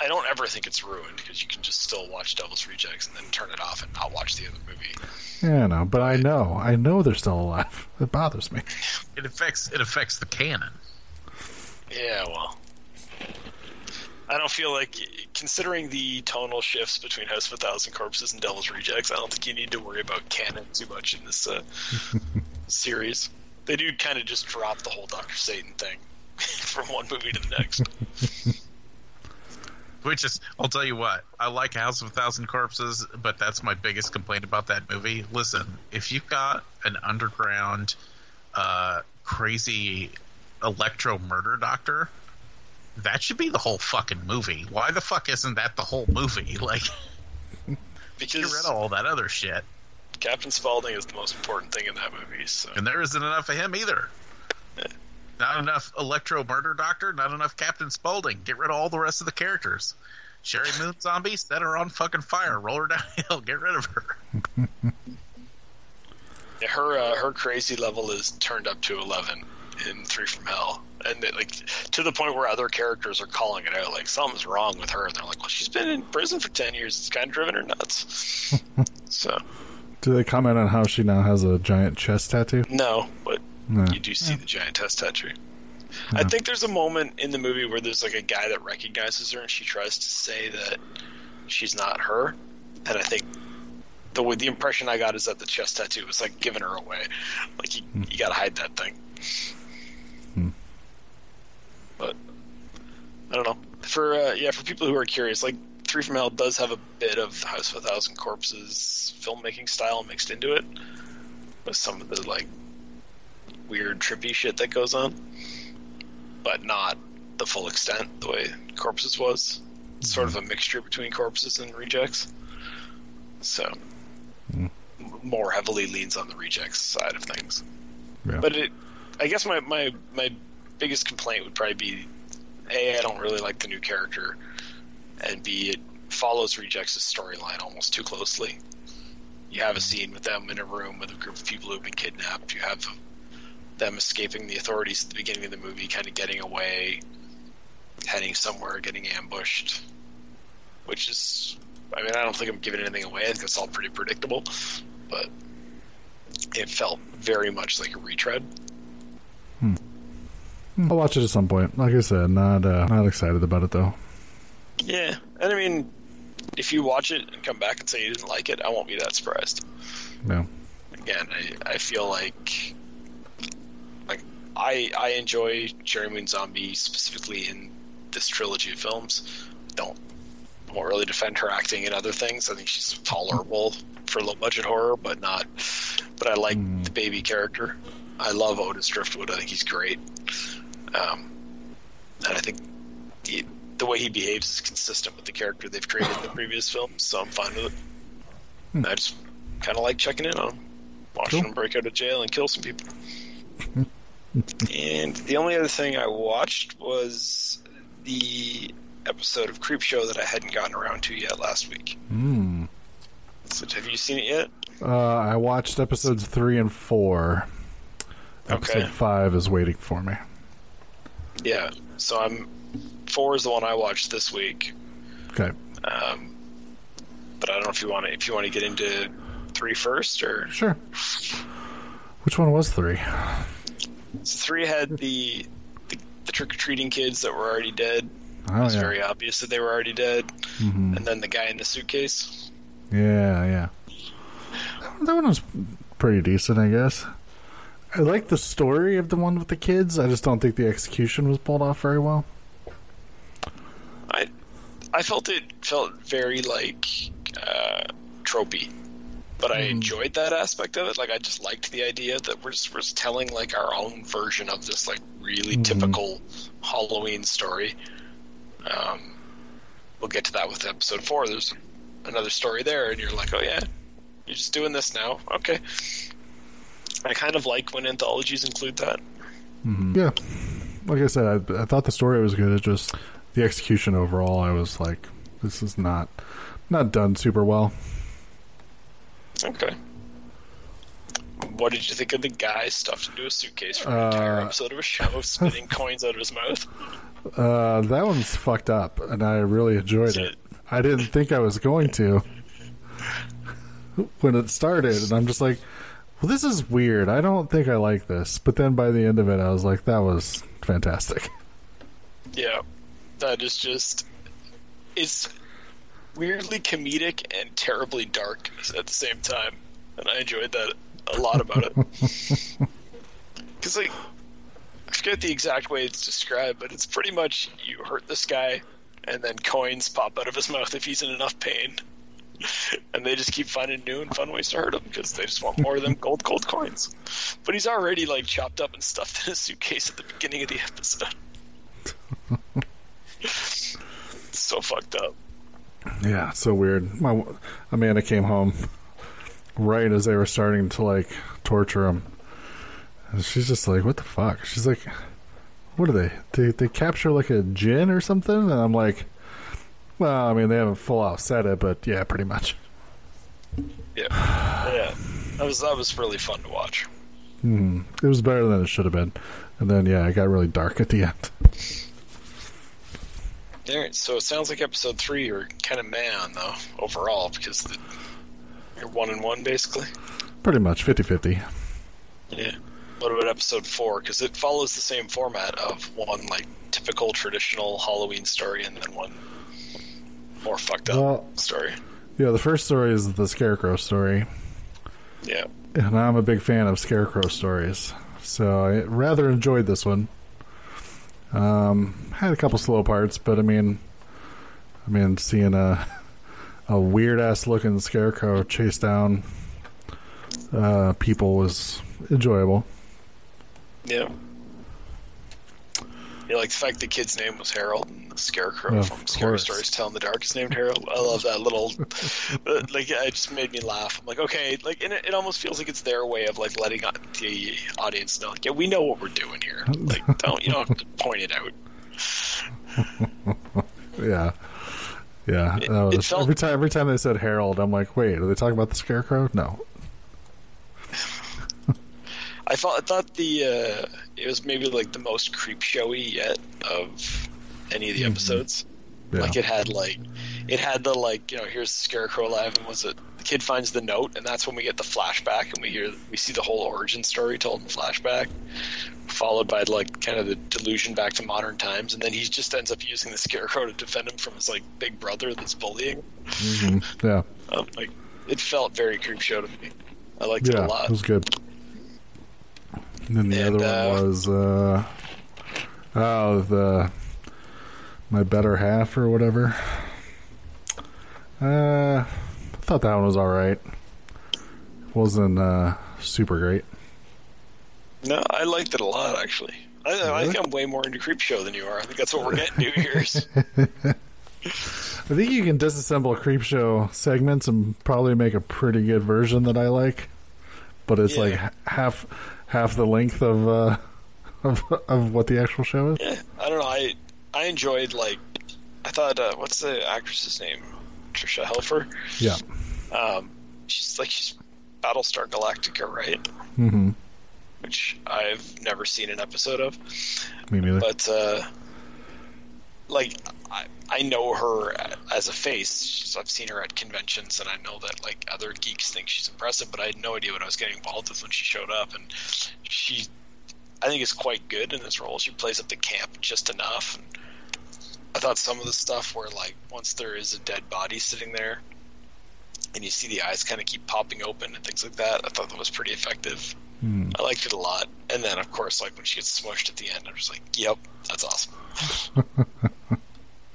I don't ever think it's ruined because you can just still watch Devil's Rejects and then turn it off and not watch the other movie. Yeah, I know, but I know, I know they're still alive. [laughs] It bothers me. It affects it affects the canon. Yeah, well, I don't feel like, considering the tonal shifts between House of a Thousand Corpses and Devil's Rejects, I don't think you need to worry about canon too much in this uh, [laughs] series. They do kind of just drop the whole Doctor Satan thing [laughs] from one movie to the next. [laughs] Which is, I'll tell you what, I like House of a Thousand Corpses, but that's my biggest complaint about that movie. Listen, if you've got an underground, uh, crazy electro murder doctor, that should be the whole fucking movie. Why the fuck isn't that the whole movie? [laughs] Like, get Because rid of all that other shit. Captain Spaulding is the most important thing in that movie. So And there isn't enough of him either. [laughs] Not enough Electro Murder Doctor, not enough Captain Spaulding. Get rid of all the rest of the characters. Sheri [laughs] Moon Zombie, set her on fucking fire. Roll her downhill. Get rid of her. Yeah, her uh, her crazy level is turned up to eleven in Three from Hell, and it, like to the point where other characters are calling it out, like something's wrong with her, and they're like, "Well, she's been in prison for ten years. It's kind of driven her nuts." [laughs] so Do they comment on how she now has a giant chest tattoo? no, but No. you do see the giant chest tattoo. I think there's a moment in the movie where there's like a guy that recognizes her, and she tries to say that she's not her, and I think. The, the impression I got is that the chest tattoo was like giving her away. Like you, hmm. you gotta hide that thing. But I don't know. For uh, yeah, for people who are curious, like Three from Hell does have a bit of House of a Thousand Corpses filmmaking style mixed into it, with some of the like weird trippy shit that goes on, but not the full extent the way Corpses was. It's sort of a mixture between Corpses and Rejects. So m- more heavily leans on the Rejects side of things. Yeah. But it, I guess my, my my biggest complaint would probably be, a I don't really like the new character, and b it follows Rejects' storyline almost too closely. You have a mm-hmm. scene with them in a room with a group of people who've been kidnapped. You have them escaping the authorities at the beginning of the movie, kind of getting away, heading somewhere, getting ambushed, which is. I mean, I don't think I'm giving anything away. I think it's all pretty predictable, but it felt very much like a retread. Hmm. I'll watch it at some point. Like I said, not uh, not excited about it though. Yeah, and I mean, if you watch it and come back and say you didn't like it, I won't be that surprised. No. Again, I, I feel like like I I enjoy Sheri Moon Zombie specifically in this trilogy of films. Don't won't really defend her acting in other things. I think she's tolerable for low budget horror, but not. But I like the baby character. I love Otis Driftwood. I think he's great. Um, and I think the, the way he behaves is consistent with the character they've created in the [laughs] previous films, so I'm fine with it. I just kind of like checking in on him, watching Cool. him break out of jail and kill some people. [laughs] and the only other thing I watched was the episode of Creepshow that I hadn't gotten around to yet last week. Hmm. So have you seen it yet? Uh, I watched episodes three and four. Episode five is waiting for me. Yeah. So I'm four is the one I watched this week. Okay. Um, but I don't know if you want to if you want to get into three first or Sure. Which one was three? so three had the the, the trick or treating kids that were already dead. Oh it was yeah. very obvious that they were already dead. Mhm. And then the guy in the suitcase. Yeah, yeah. That one was pretty decent, I guess. I like the story of the one with the kids. I just don't think the execution was pulled off very well. I I felt it felt very like uh, tropey, but I enjoyed that aspect of it. Like I just liked the idea that we're just, we're just telling like our own version of this like really typical Halloween story. Um, we'll get to that with episode four. There's another story there, and you're like, oh yeah, you're just doing this now. Okay. I kind of like when anthologies include that. Yeah. Like I said, I, I thought the story was good. It just the execution overall, I was like, this is not not done super well. Okay. What did you think of the guy stuffed into a suitcase for an entire Uh, episode of a show, [laughs] spitting coins out of his mouth? Uh, that one's fucked up, and I really enjoyed it. I didn't think I was going to [laughs] when it started, and I'm just like, well, this is weird. I don't think I like this. But then by the end of it, I was like, that was fantastic. [laughs] Yeah, that is just. It's weirdly comedic and terribly dark at the same time, and I enjoyed that a lot about it. [laughs] Because, like, I forget the exact way it's described, but it's pretty much you hurt this guy, and then coins pop out of his mouth if he's in enough pain. [laughs] And they just keep finding new and fun ways to hurt him because they just want more of them gold, gold coins. But he's already like chopped up and stuffed in a suitcase at the beginning of the episode. [laughs] So fucked up. Yeah, so weird. My Amanda came home right as they were starting to like torture him. And she's just like, "What the fuck?" She's like, "What are they? They they capture like a djinn or something?" And I'm like, "Well, I mean, they haven't full out said it, but yeah, pretty much." Yeah, yeah. That was that was really fun to watch. Hmm. It was better than it should have been. And then yeah, it got really dark at the end. All right, so it sounds like episode three you're kind of man though overall because the, you're one and one basically. Pretty much 50-50. Yeah. What about episode four? Because it follows the same format of one like typical traditional Halloween story and then one more fucked up Well- story. Yeah, the first story is the Scarecrow story. Yeah. and I'm a big fan of scarecrow stories, so I rather enjoyed this one. Um, had a couple slow parts, but I mean, I mean, seeing a a weird ass looking scarecrow chase down uh, people was enjoyable. Yeah. You like the fact the kid's name was Harold and the Scarecrow Of from Scary course. Stories Telling the Dark is named Harold. I love that little, [laughs] like, it just made me laugh. I'm like, okay, like, and it, it almost feels like it's their way of like letting the audience know, like, yeah, we know what we're doing here. Like, [laughs] don't you don't have to point it out. [laughs] Yeah, yeah. It- that it felt- every time every time they said Harold, I'm like, wait, are they talking about the scarecrow? No. I thought I thought the uh, it was maybe like the most creep showy yet of any of the episodes. Yeah. Like it had like it had the like you know here's the scarecrow alive and was it the kid finds the note and that's when we get the flashback and we hear we see the whole origin story told in flashback. followed by like kind of the delusion back to modern times, and then he just ends up using the scarecrow to defend him from his like big brother that's bullying. Mm-hmm. Yeah, Um, like it felt very Creepshow to me. I liked it a lot. it was good. And then the And, other uh, one was uh, oh the my better half or whatever. Uh, I thought that one was all right. wasn't uh, super great. No, I liked it a lot actually. I, I think I'm way more into Creepshow than you are. I think that's what we're getting New Year's. [laughs] [laughs] I think you can disassemble Creepshow segments and probably make a pretty good version that I like, but it's Yeah. like half half the length of uh, [laughs] of of what the actual show is. yeah, I don't know. I I enjoyed like I thought uh, what's the actress's name? Tricia Helfer. Yeah. Um, she's like she's Battlestar Galactica, right? Mm-hmm. Which I've never seen an episode of. Me neither. but uh, like I, I know her as a face. She's, I've seen her at conventions, and I know that like other geeks think she's impressive. But I had no idea what I was getting involved with when she showed up, and she, I think, is quite good in this role. She plays up the camp just enough. And I thought some of the stuff where like once there is a dead body sitting there. And you see the eyes kind of keep popping open and things like that. I thought that was pretty effective. Hmm. I liked it a lot. And then, of course, like when she gets smushed at the end, I was like, "Yep, that's awesome." [laughs]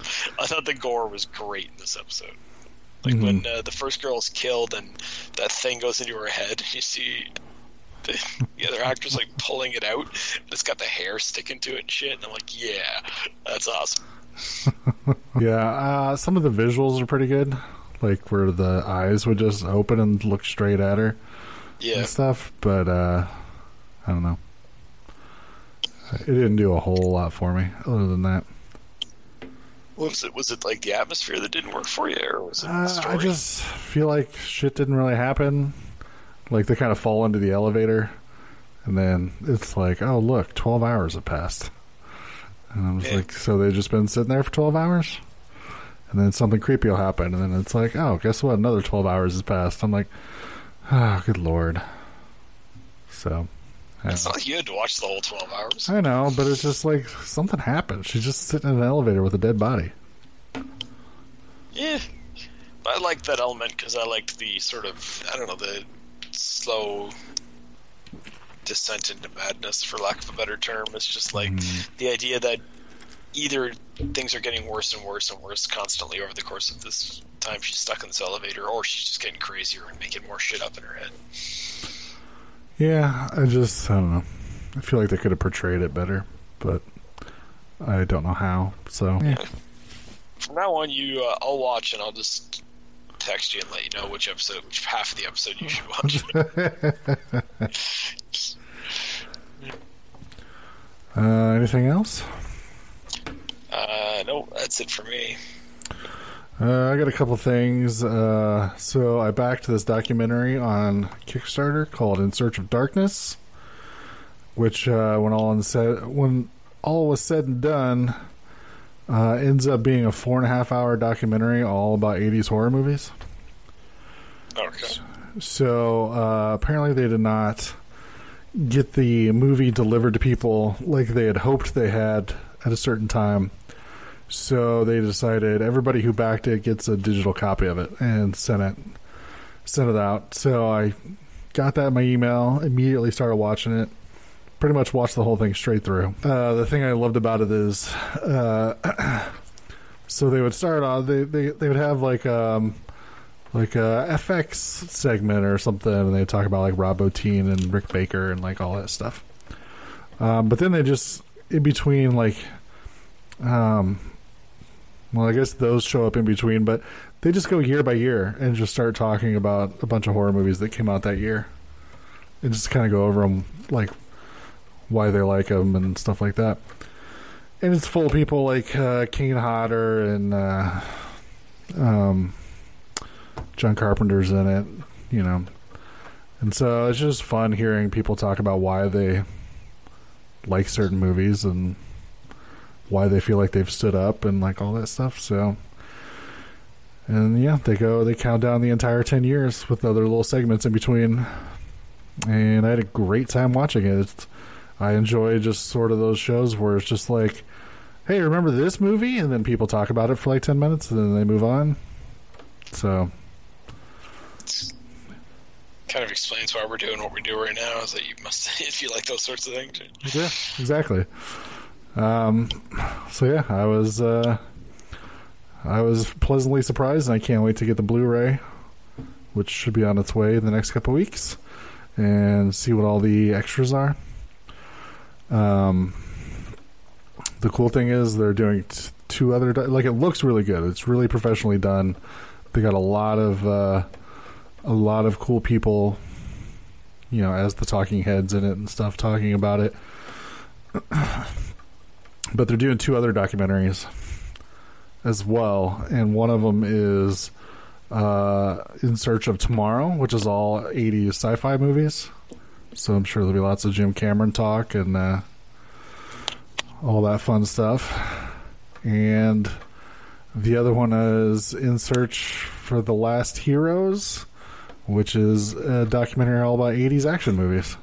[laughs] I thought the gore was great in this episode. Like Mhm. when uh, the first girl is killed and that thing goes into her head, [laughs] you see the, the other actors like pulling it out, and it's got the hair sticking to it and shit. And I'm like, "Yeah, that's awesome." [laughs] Yeah, uh, some of the visuals are pretty good, like where the eyes would just open and look straight at her Yeah, and stuff. But uh, I don't know. It didn't do a whole lot for me. Other than that, was it? Was it like the atmosphere that didn't work for you, or was it uh, story? I just feel like shit didn't really happen. Like they kind of fall into the elevator, and then it's like, oh look, twelve hours have passed. And I was Yeah. like, so they've just been sitting there for twelve hours, and then something creepy will happen, and then it's like, oh, guess what? Another twelve hours has passed. I'm like, oh, good lord. So, It's not like you had to watch the whole twelve hours. I know, but it's just like something happened. She's just sitting in an elevator with a dead body. Yeah, I liked that element because I liked the sort of I don't know the slow descent into madness, for lack of a better term. It's just like mm-hmm. the idea that either things are getting worse and worse and worse constantly over the course of this time she's stuck in this elevator, or she's just getting crazier and making more shit up in her head. Yeah, I just I don't know. I feel like they could have portrayed it better, but I don't know how. So From now on, you uh, I'll watch and I'll just text you and let you know which episode, which half of the episode you should watch. [laughs] uh, anything else? uh, no, that's it for me. Uh, I got a couple things. Uh, so I backed this documentary on Kickstarter called "In Search of Darkness," which, uh, when all in said, when all was said and done, uh, ends up being a four and a half hour documentary all about '80s horror movies. Okay. So uh, apparently, they did not get the movie delivered to people like they had hoped they had at a certain time. So they decided everybody who backed it gets a digital copy of it and sent it sent it out. So I got that in my email, immediately started watching it. Pretty much watched the whole thing straight through. Uh, the thing I loved about it is, uh, [clears throat] so they would start off. They they they would have like um like a FX segment or something, and they talk about like Rob Bottin and Rick Baker and like all that stuff. Um, but then they just in between like, um, well, I guess those show up in between, but they just go year by year and just start talking about a bunch of horror movies that came out that year, and just kind of go over them like why they like them and stuff like that. And it's full of people like uh, Kane Hodder and uh, um, John Carpenter's in it, you know. And so it's just fun hearing people talk about why they like certain movies and why they feel like they've stood up and like all that stuff. So, and yeah, they go, they count down the entire 10 years with other little segments in between. And I had a great time watching it. It's I enjoy just sort of those shows where it's just like, hey, remember this movie? And then people talk about it for like 10 minutes and then they move on. So, Kind of explains why we're doing what we do right now. Is that you must [laughs] if you like those sorts of things. yeah, exactly. Um, so yeah, I was, uh, I was pleasantly surprised and I can't wait to get the Blu-ray, which should be on its way in the next couple weeks and see what all the extras are. Um, the cool thing is they're doing t- two other di- like it looks really good. It's really professionally done. They got a lot of uh, a lot of cool people, you know, as the talking heads in it and stuff talking about it. [clears throat] but they're doing two other documentaries as well, and one of them is uh, In Search of Tomorrow, which is all 80s sci-fi movies. So I'm sure there'll be lots of Jim Cameron talk and uh, all that fun stuff. And the other one is In Search for the Last Heroes, which is a documentary all about 80s action movies.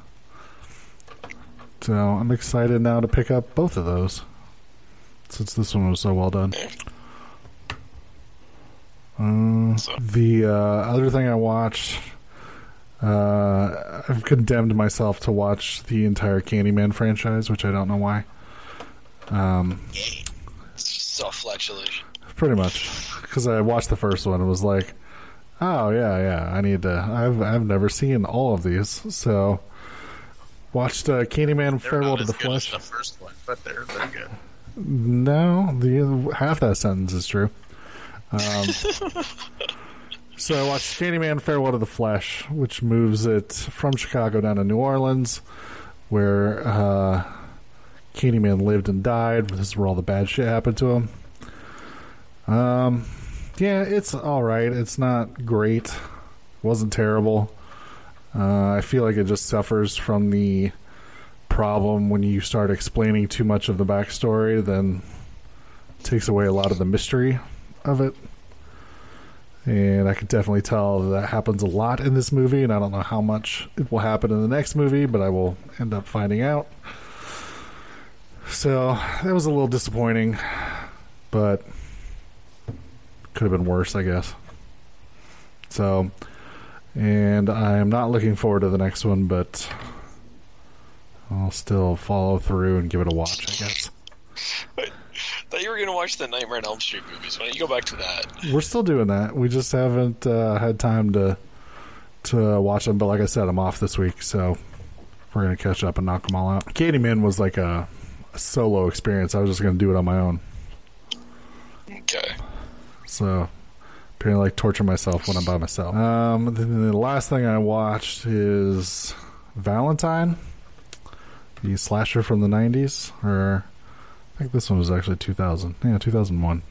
So I'm excited now to pick up both of those since this one was so well done. Uh, So- the uh, other thing I watched, uh, I've condemned myself to watch the entire Candyman franchise, which I don't know why. Um, It's just self-flagellation. pretty much because I watched the first one and was like, "Oh yeah, yeah, I need to." I've I've never seen all of these, so watched uh, Candyman: They're Farewell to the Flesh. the first one, but they're they're good. No, the half that sentence is true. Um, [laughs] so I watched Candyman: Farewell to the Flesh, which moves it from Chicago down to New Orleans, where uh, Candyman lived and died. This is where all the bad shit happened to him. Um, yeah, it's all right. It's not great. wasn't terrible. Uh, I feel like it just suffers from the problem when you start explaining too much of the backstory, then takes away a lot of the mystery of it. And I can definitely tell that happens a lot in this movie, and I don't know how much it will happen in the next movie, but I will end up finding out. So that was a little disappointing, but could have been worse, I guess. So, and I am not looking forward to the next one, but I'll still follow through and give it a watch, I guess. [laughs] Thought you were gonna watch the Nightmare on Elm Street movies. Why don't you go back to that? We're still doing that. We just haven't uh, had time to to watch them. But like I said, I'm off this week, so we're gonna catch up and knock them all out. Candyman was like a, a solo experience. I was just gonna do it on my own. Okay. So apparently, like torture myself when I'm by myself. Um, the last thing I watched is Valentine, the slasher from the '90s, or I think this one was actually 2000. Yeah, 2001.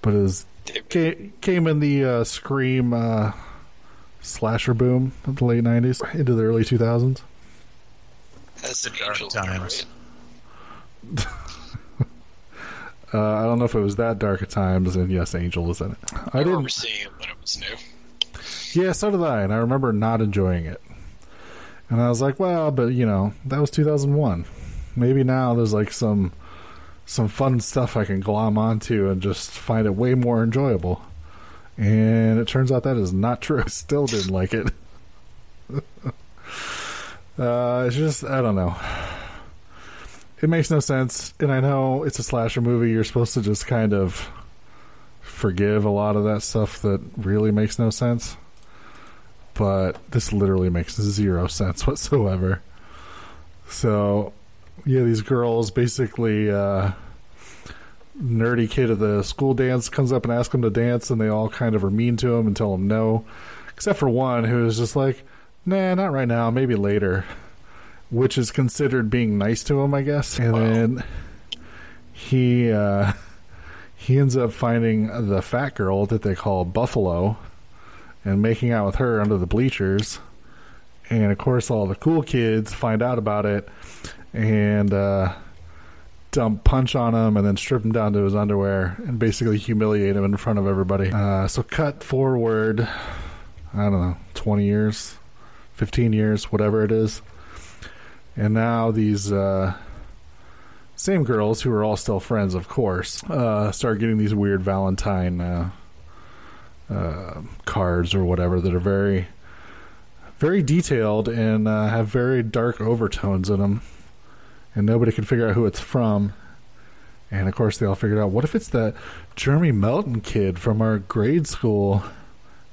But is came, came in the uh, Scream uh, slasher boom of the late '90s into the early 2000s. That's The the dark angels, in it, times. [laughs] Uh, I don't know if it was that dark at times, and yes, Angel was in it. I I remember didn't. seeing it when it was new. Yeah, so did I, and I remember not enjoying it. And I was like, well, but you know, that was 2001. Maybe now there's like some some fun stuff I can glom onto and just find it way more enjoyable. And it turns out that is not true. [laughs] I still didn't like it. [laughs] uh, it's just I don't know. It makes no sense, and I know it's a slasher movie. You're supposed to just kind of forgive a lot of that stuff that really makes no sense but this literally makes zero sense [laughs] whatsoever. So, yeah, these girls basically, uh, nerdy kid at the school dance comes up and asks them to dance, and they all kind of are mean to him and tell him no, except for one who's just like, nah, not right now, maybe later, which is considered being nice to him, I guess. And then he, uh, [laughs] he ends up finding the fat girl that they call Buffalo and making out with her under the bleachers. And of course, all the cool kids find out about it and uh, dump punch on him and then strip him down to his underwear and basically humiliate him in front of everybody. Uh, so, cut forward, I don't know, 20 years, 15 years, whatever it is, and now these uh, same girls who are all still friends, of course, uh, start getting these weird Valentine uh, cards or whatever that are very, very detailed and uh, have very dark overtones in them, and nobody can figure out who it's from. And of course, they all figured out what if it's that Jeremy Melton kid from our grade school,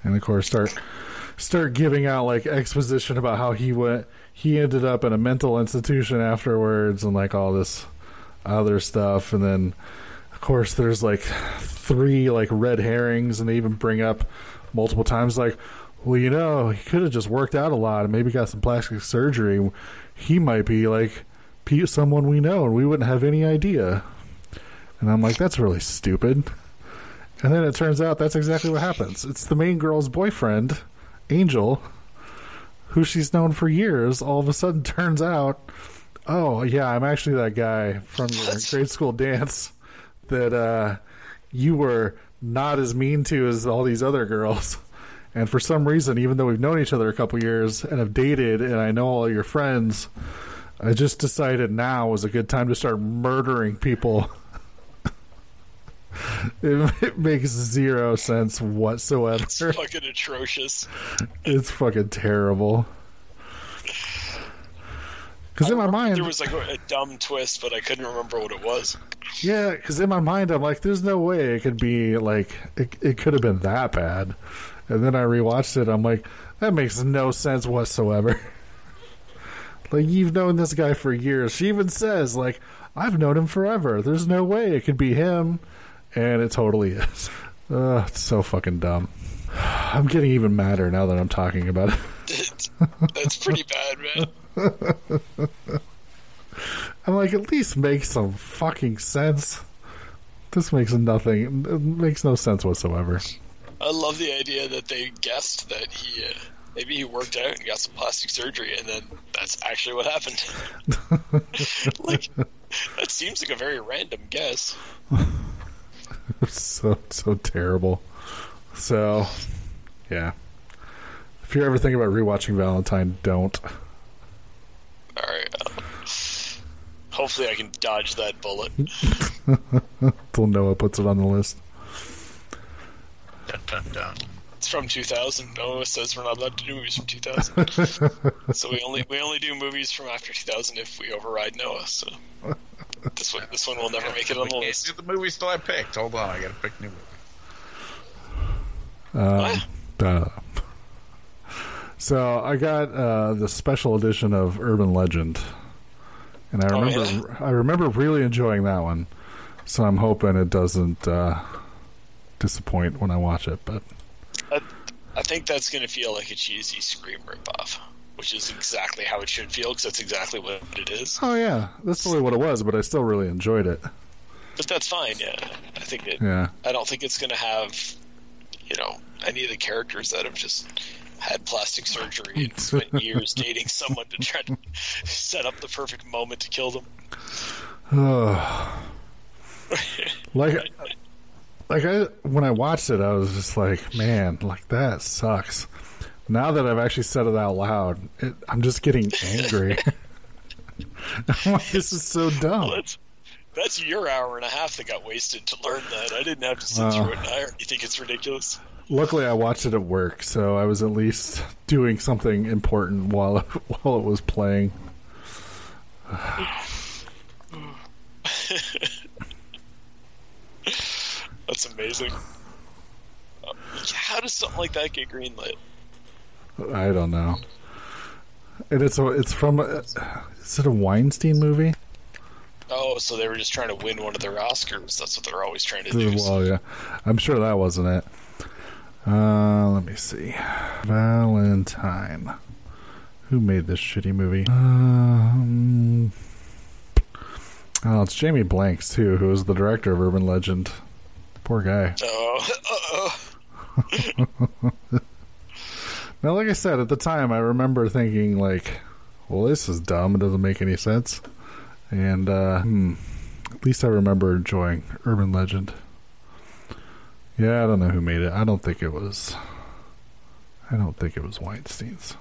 and of course, start start giving out like exposition about how he went he ended up in a mental institution afterwards and like all this other stuff. And then of course there's like three like red herrings and they even bring up multiple times like well you know he could have just worked out a lot and maybe got some plastic surgery. He might be like someone we know and we wouldn't have any idea. And i'm like that's really stupid. And then it turns out that's exactly what happens. It's the main girl's boyfriend Angel, who she's known for years, all of a sudden [laughs] turns out, oh yeah, I'm actually that guy from your [laughs] grade school dance that uh, you were not as mean to as all these other girls. [laughs] And for some reason, even though we've known each other a couple years and have dated, and I know all your friends, I just decided now was a good time to start murdering people. [laughs] it, it makes zero sense whatsoever. It's fucking atrocious. It's fucking terrible. Because in my mind, There was like a, a dumb twist, but I couldn't remember what it was. yeah, because in my mind, I'm like, there's no way it could be like it. It could have been that bad. And then I rewatched it. I'm like, that makes no sense whatsoever. [laughs] like you've known this guy for years. She even says like, I've known him forever. There's no way it could be him, and it totally [laughs] is. Ugh, it's so fucking dumb. [sighs] I'm getting even madder now that I'm talking about it. [laughs] That's pretty bad, man. [laughs] I'm like, at least make some fucking sense. This makes nothing. It makes no sense whatsoever. I love the idea that they guessed that he uh, maybe he worked out and got some plastic surgery, and then that's actually what happened. [laughs] like that seems like a very random guess. [laughs] so so terrible. So, yeah. If you're ever thinking about rewatching Valentine, don't. All right. Hopefully, I can dodge that bullet. [laughs] Till Noah puts it on the list. Dun, dun, dun. It's from 2000. Noah says we're not allowed to do movies from 2000, [laughs] so we only we only do movies from after 2000 if we override Noah. So this one this one will never make it on the Okay, list. see the movie still I picked. Hold on, I gotta pick new movie. Uh, so I got uh, the special edition of Urban Legend, and I Oh, remember I remember really enjoying that one. So I'm hoping it doesn't uh, disappoint when I watch it. But I, I think that's going to feel like a cheesy Scream ripoff, which is exactly how it should feel because that's exactly what it is. oh yeah, that's totally what it was. But I still really enjoyed it. But that's fine. Yeah, I think it. Yeah. I don't think it's going to have, you know, any of the characters that have just had plastic surgery and spent years dating someone to try to set up the perfect moment to kill them. [sighs] like like I when I watched it, I was just like, man, like that sucks. Now that I've actually said it out loud, it, I'm just getting angry. [laughs] [laughs] Like, this is so dumb. Well, that's your hour and a half that got wasted to learn that. I didn't have to sit Wow. through it. You think it's ridiculous? Luckily, I watched it at work, so I was at least doing something important while [laughs] while it was playing. [laughs] That's amazing. How does something like that get greenlit? I don't know. And it's a, it's from. A, is it a Weinstein movie? Oh, so they were just trying to win one of their Oscars. That's what they're always trying to do. Well, yeah, I'm sure that wasn't it. Uh, let me see. Valentine. Who made this shitty movie? Um, oh, it's Jamie Blanks too, who was the director of Urban Legend. Poor guy. Oh. [laughs] Now, like I said at the time, I remember thinking like, "Well, this is dumb. It doesn't make any sense." And uh, hmm, at least I remember enjoying Urban Legend. Yeah, I don't know who made it. I don't think it was. I don't think it was Weinstein's.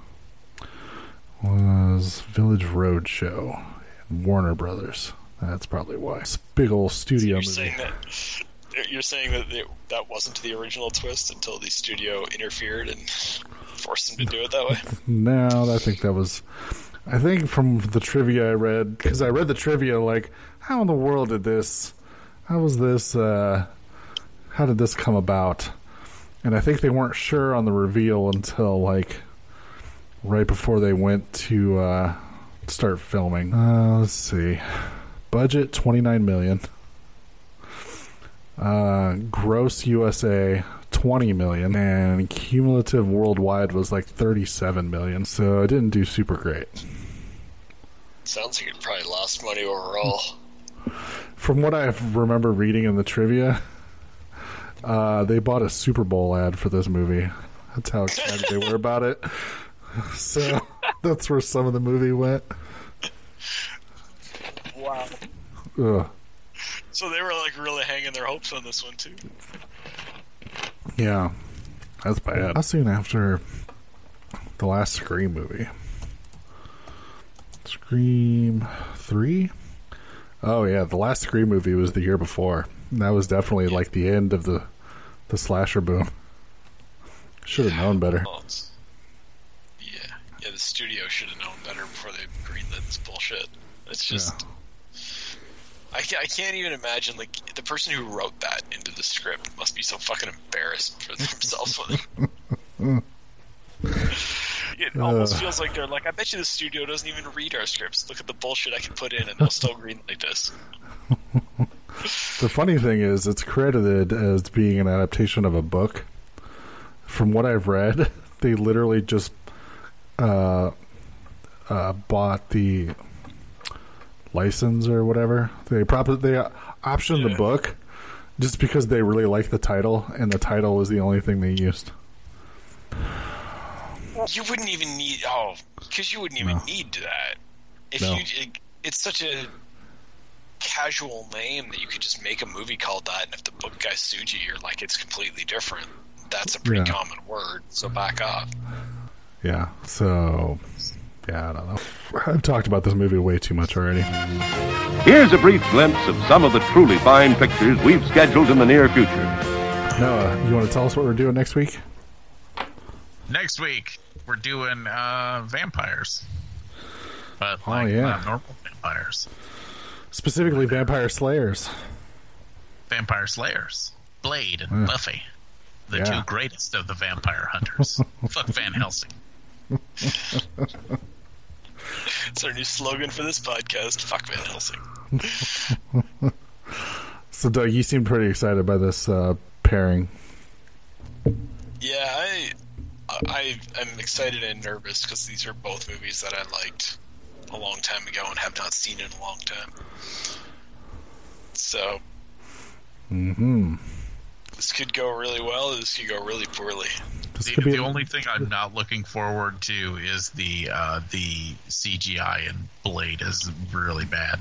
was Village Roadshow, Warner Brothers. That's probably why. It's big old studio You're movie. saying that [laughs] you're saying that it, that wasn't the original twist until the studio interfered and forced them to do it that way. [laughs] No, I think that was. I think from the trivia I read, because I read the trivia, like, how in the world did this? How was this? Uh, how did this come about? And I think they weren't sure on the reveal until like right before they went to uh, start filming. Uh, let's see, budget twenty nine million. Uh, gross USA 20 million and cumulative worldwide was like 37 million so it didn't do super great Sounds like it probably lost money overall. from what i remember reading in the trivia uh, they bought a super bowl ad for this movie that's how excited they were about it [laughs] so that's where some of the movie went Wow. Ugh. So they were like really hanging their hopes on this one too. yeah that's bad how soon after the last scream movie scream 3 Oh yeah, the last Scream movie was the year before. That was definitely like the end of the the slasher boom. Should have known better. Well, yeah, yeah. The studio should have known better before they greenlit this bullshit. It's just, I, I can't even imagine like the person who wrote that into the script must be so fucking embarrassed for [laughs] themselves when. [laughs] It almost feels like they're like, I bet you the studio doesn't even read our scripts. Look at the bullshit I can put in, and they'll still greenlight this. The funny thing is, it's credited as being an adaptation of a book. From what I've read, [laughs] they literally just uh, uh, bought the license or whatever. They probably they optioned the book just because they really liked the title, and the title was the only thing they used. You wouldn't even need oh, because you wouldn't even No. need that. If No. you, it, it's such a casual name that you could just make a movie called that, and if the book guy sued you, you're like, it's completely different. That's a pretty Yeah. common word, so back off. Yeah. So, yeah, I don't know. I've talked about this movie way too much already. Here's a brief glimpse of some of the truly fine pictures we've scheduled in the near future. Noah, you want to tell us what we're doing next week? Next week we're doing uh, vampires, but Oh, like yeah. not normal vampires, Specifically, Vampire Slayers. vampire slayers, Blade and Yeah. Buffy, the Yeah. two greatest of the vampire hunters. [laughs] Fuck Van Helsing. It's our new slogan for this podcast. Fuck Van Helsing. So, Doug, you seem pretty excited by this uh, pairing. Yeah, I, I, I'm excited and nervous because these are both movies that I liked a long time ago and have not seen in a long time. So hmm this could go really well. This could go really poorly. This The, could be the only thing I'm not looking forward to is the uh, the CGI and Blade is really bad.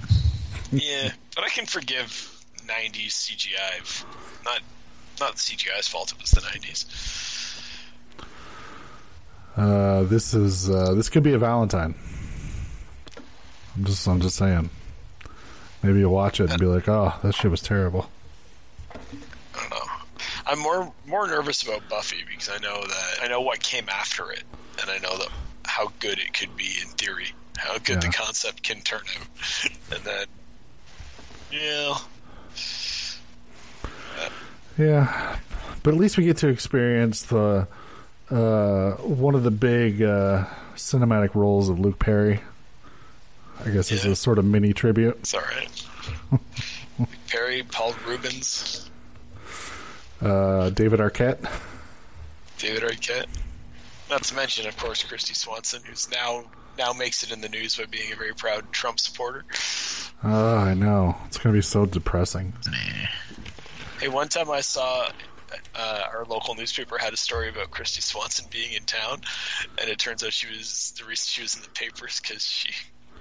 yeah, but I can forgive '90s CGI. Not, not the CGI's fault. It was the '90s. Uh, this is uh, this could be a Valentine. I'm just I'm just saying. Maybe you'll watch it and be like, "Oh, that shit was terrible." I don't know. I'm more more nervous about Buffy because I know that I know what came after it, and I know that how good it could be in theory, how good the concept can turn out, [laughs] and then yeah, Yeah, but at least we get to experience the uh, one of the big uh, cinematic roles of Luke Perry. I guess as is a sort of mini tribute. it's all right. [laughs] Perry, Paul Reubens, Uh, David Arquette. David Arquette. Not to mention, of course, Kristy Swanson, who's now now makes it in the news by being a very proud Trump supporter. Oh, I know. It's going to be so depressing. Hey, one time I saw uh, our local newspaper had a story about Kristy Swanson being in town, and it turns out she was the reason she was in the papers because she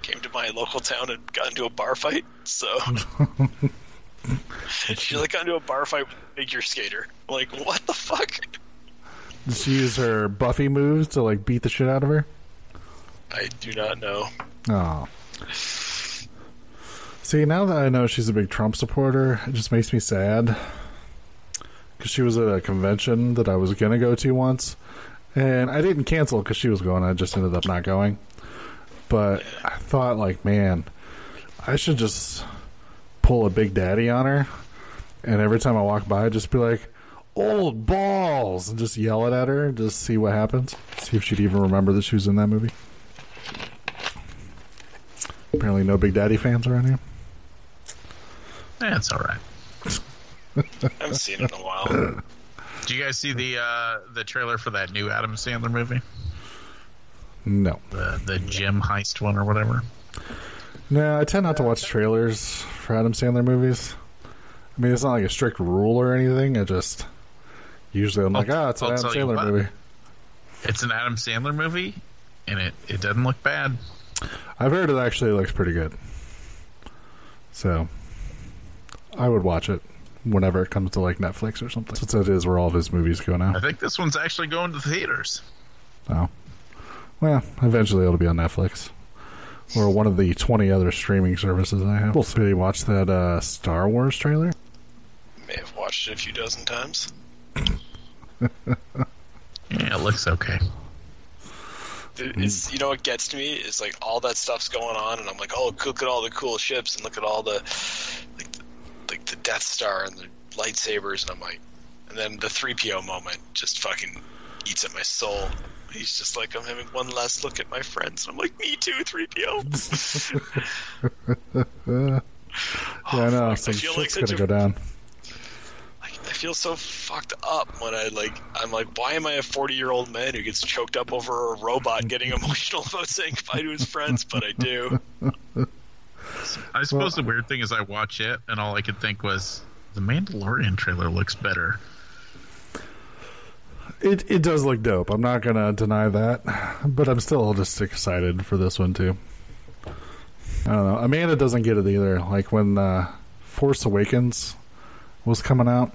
came to my local town and got into a bar fight. So [laughs] she like got into a bar fight with a figure skater. Like, what the fuck? Did she use her Buffy moves to like beat the shit out of her? I do not know. Oh. See, now that I know she's a big Trump supporter, it just makes me sad. Because she was at a convention that I was going to go to once. And I didn't cancel because she was going. I just ended up not going. But I thought, like, man, I should just pull a big daddy on her. And every time I walk by, just be like, old balls! And just yell it at her. Just see what happens. See if she'd even remember that she was in that movie. Apparently, no Big Daddy fans around here. That's all right. I haven't seen it in a while. Do you guys see the uh, the trailer for that new Adam Sandler movie, No. the the gym heist one or whatever? No, I tend not to watch trailers for Adam Sandler movies. I mean, it's not like a strict rule or anything. I just usually I'm like, I'll- ah, it's an I'll Adam Sandler what. movie. It's an Adam Sandler movie, and it it doesn't look bad. I've heard it actually looks pretty good, so I would watch it whenever it comes to like Netflix or something. Since that is where all of his movies go now. I think this one's actually going to theaters. Oh, well, eventually it'll be on Netflix or one of the twenty other streaming services I have. We'll see. Watch that uh, Star Wars trailer. May have watched it a few dozen times. [laughs] Yeah, it looks okay. It's, you know what gets to me is like all that stuff's going on, and I'm like, oh, look at all the cool ships, and look at all the like, the, like the Death Star and the lightsabers, and I'm like, and then the 3PO moment just fucking eats at my soul. He's just like, I'm having one last look at my friends. And I'm like, me too, 3PO. [laughs] [laughs] Yeah, I know. Oh, Some I feel like shit's such gonna a- go down. Like, I feel so fucked up when I like. I'm like, why am I a 40 year old man who gets choked up over a robot getting [laughs] emotional about saying goodbye to his friends? But I do. I suppose the weird thing is I watch it, and all I could think was the Mandalorian trailer looks better. It it does look dope. I'm not gonna deny that, but I'm still just excited for this one too. I don't know. Amanda doesn't get it either. Like when uh, Force Awakens was coming out,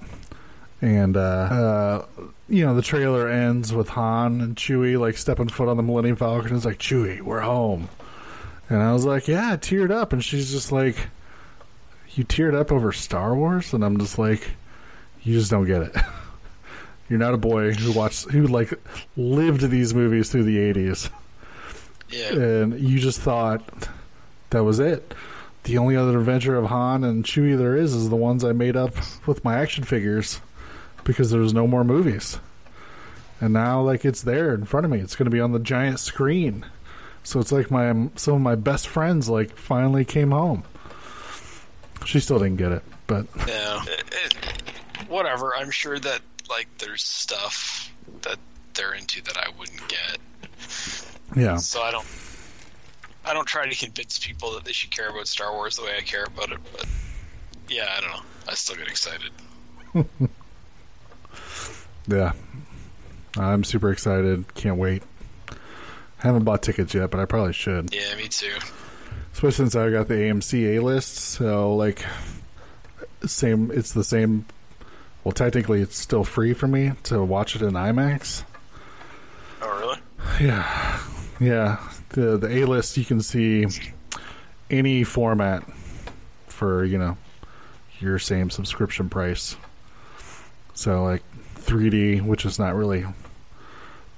and uh, uh, you know the trailer ends with Han and Chewie like stepping foot on the Millennium Falcon. It's like Chewie, we're home, and I was like, yeah, I teared up, and she's just like, you teared up over Star Wars, and I'm just like, you just don't get it. [laughs] You're not a boy who watched who like lived these movies through the 80s Yeah. and you just thought that was it. The only other adventure of Han and Chewie there is is the ones I made up with my action figures because there's no more movies. And now like it's there in front of me. It's going to be on the giant screen. So it's like my some of my best friends like finally came home. She still didn't get it, but Yeah. It, it, whatever. I'm sure that like there's stuff that they're into that I wouldn't get. yeah. So I don't. I don't try to convince people that they should care about Star Wars the way I care about it, but yeah, I don't know. I still get excited. [laughs] Yeah. I'm super excited. Can't wait. Haven't bought tickets yet, but I probably should. Yeah, me too. Especially since I got the AMC A list, so like same it's the same well technically it's still free for me to watch it in IMAX. Oh, really? Yeah. Yeah. The the A list you can see any format for, you know, your same subscription price. So like 3D, which is not really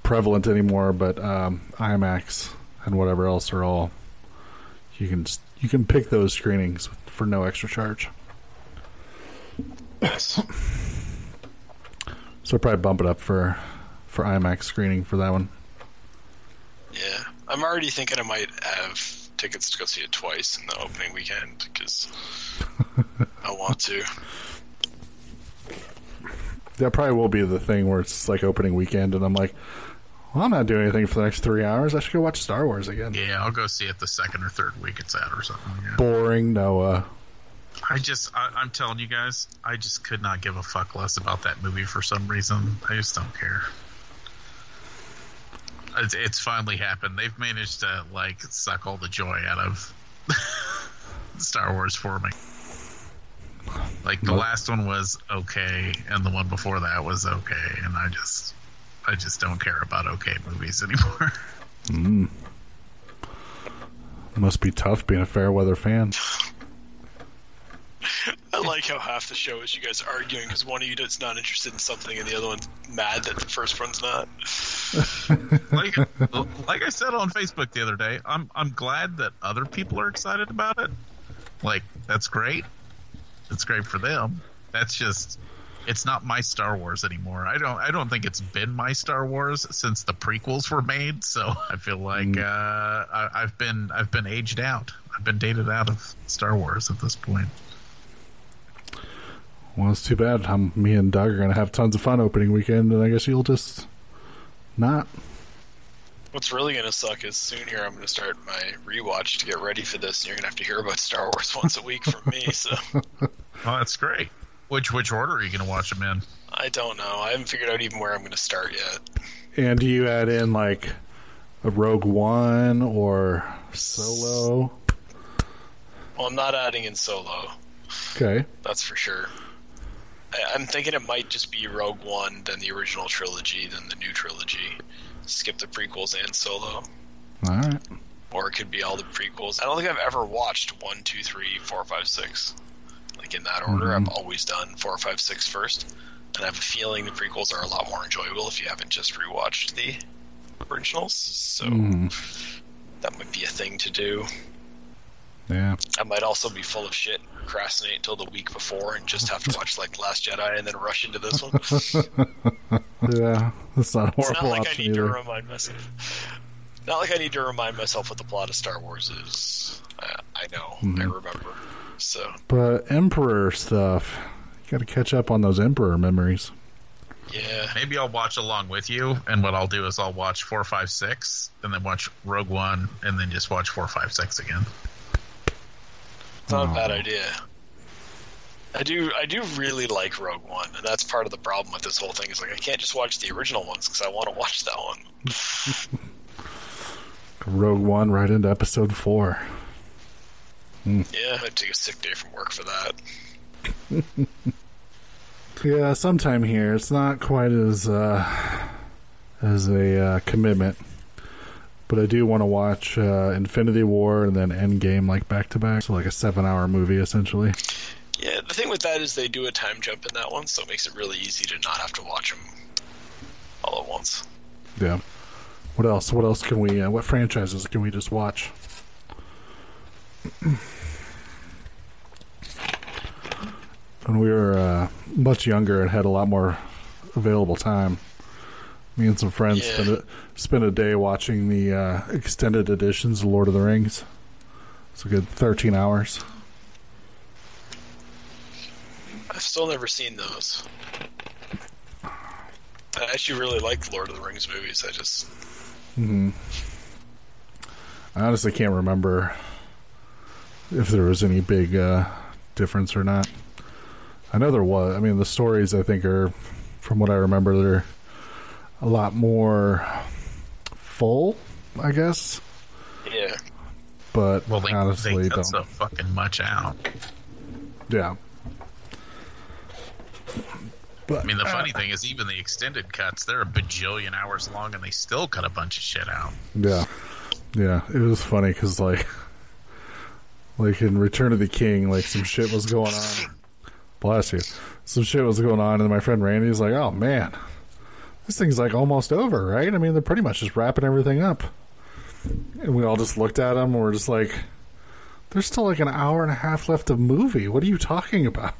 prevalent anymore, but um, IMAX and whatever else are all you can you can pick those screenings for no extra charge. Nice. So I'll probably bump it up for for IMAX screening for that one. Yeah, I'm already thinking I might have tickets to go see it twice in the opening weekend because I want to. That probably will be the thing where it's like opening weekend, and I'm like, well, I'm not doing anything for the next three hours. I should go watch Star Wars again. Yeah, I'll go see it the second or third week it's out or something. Yeah. Boring Noah. I just, I, I'm telling you guys, I just could not give a fuck less about that movie for some reason. I just don't care. It's, it's finally happened. They've managed to like suck all the joy out of [laughs] Star Wars for me. Like the last one was okay, and the one before that was okay, and I just, I just don't care about okay movies [laughs] anymore. mm. Must be tough being a fair weather fan. I like how half the show is you guys arguing because one of you is not interested in something and the other one's mad that the first one's not. [laughs] like, like I said on Facebook the other day, I'm I'm glad that other people are excited about it. Like that's great. It's great for them. That's just it's not my Star Wars anymore. I don't I don't think it's been my Star Wars since the prequels were made. So I feel like Mm. uh, I, I've been I've been aged out. I've been dated out of Star Wars at this point. Well, it's too bad. I'm, me and Doug are going to have tons of fun opening weekend, and I guess you'll just not. What's really gonna suck is soon here I'm gonna start my rewatch to get ready for this, and you're gonna have to hear about Star Wars [laughs] once a week from me. So Well, that's great. Which which order are you going to watch them in? I don't know. I haven't figured out even where I'm gonna start yet. And do you add in like a Rogue One or Solo? Well, I'm not adding in Solo. Okay. That's for sure. I'm thinking it might just be Rogue One, then the original trilogy, then the new trilogy. Skip the prequels and Solo. All right. Or it could be all the prequels. I don't think I've ever watched one, two, three, four, five, six. Like in that order. Mhm. I've always done four, five, six first. And I have a feeling the prequels are a lot more enjoyable if you haven't just rewatched the originals. So Mhm. that might be a thing to do. Yeah. I might also be full of shit, procrastinate until the week before, and just have to watch like Last Jedi and then rush into this one. [laughs] Yeah. That's not a It's horrible not like I option need to remind myself. Not like I need to remind myself what the plot of Star Wars is. I, I know. I Mhm. remember. So But Emperor stuff, you got to catch up on those Emperor memories. yeah, Maybe I'll watch along with you, and what I'll do is I'll watch four, five, six, and then watch Rogue One, and then just watch four, five, six again. It's not a bad Oh. idea. I do. I do really like Rogue One, and that's part of the problem with this whole thing. Is like I can't just watch the original ones because I want to watch that one. [laughs] Rogue One right into episode four. Yeah, I'd take a sick day from work for that. [laughs] Yeah, sometime here. It's not quite as uh, as a uh, commitment, but I do want to watch uh, Infinity War and then Endgame like back to back. So like a seven-hour movie essentially. Yeah, the thing with that is they do a time jump in that one, so it makes it really easy to not have to watch them all at once. Yeah. What else? What else can we? Uh, what franchises can we just watch? [clears throat] when we were uh, much younger and had a lot more available time, me and some friends Yeah. spent a, spent a day watching the uh, extended editions of Lord of the Rings. It's a good thirteen hours. I've still never seen those. I actually really like the Lord of the Rings movies. I just Mm-hmm. I honestly can't remember if there was any big uh, difference or not. I know there was. I mean, the stories I think are, from what I remember, they're a lot more full. I guess, yeah. but Well, they, honestly, they don't. so fucking much out. Yeah. But I mean, the uh, funny thing is, even the extended cuts, they're a bajillion hours long, and they still cut a bunch of shit out. Yeah, yeah. It was funny because like, like in Return of the King, like some shit was going on. Bless you. Some shit was going on, and my friend Randy's like, "Oh man, this thing's like almost over, right? I mean, they're pretty much just wrapping everything up." And we all just looked at him, and we're just like, "There's still like an hour and a half left of movie. What are you talking about?"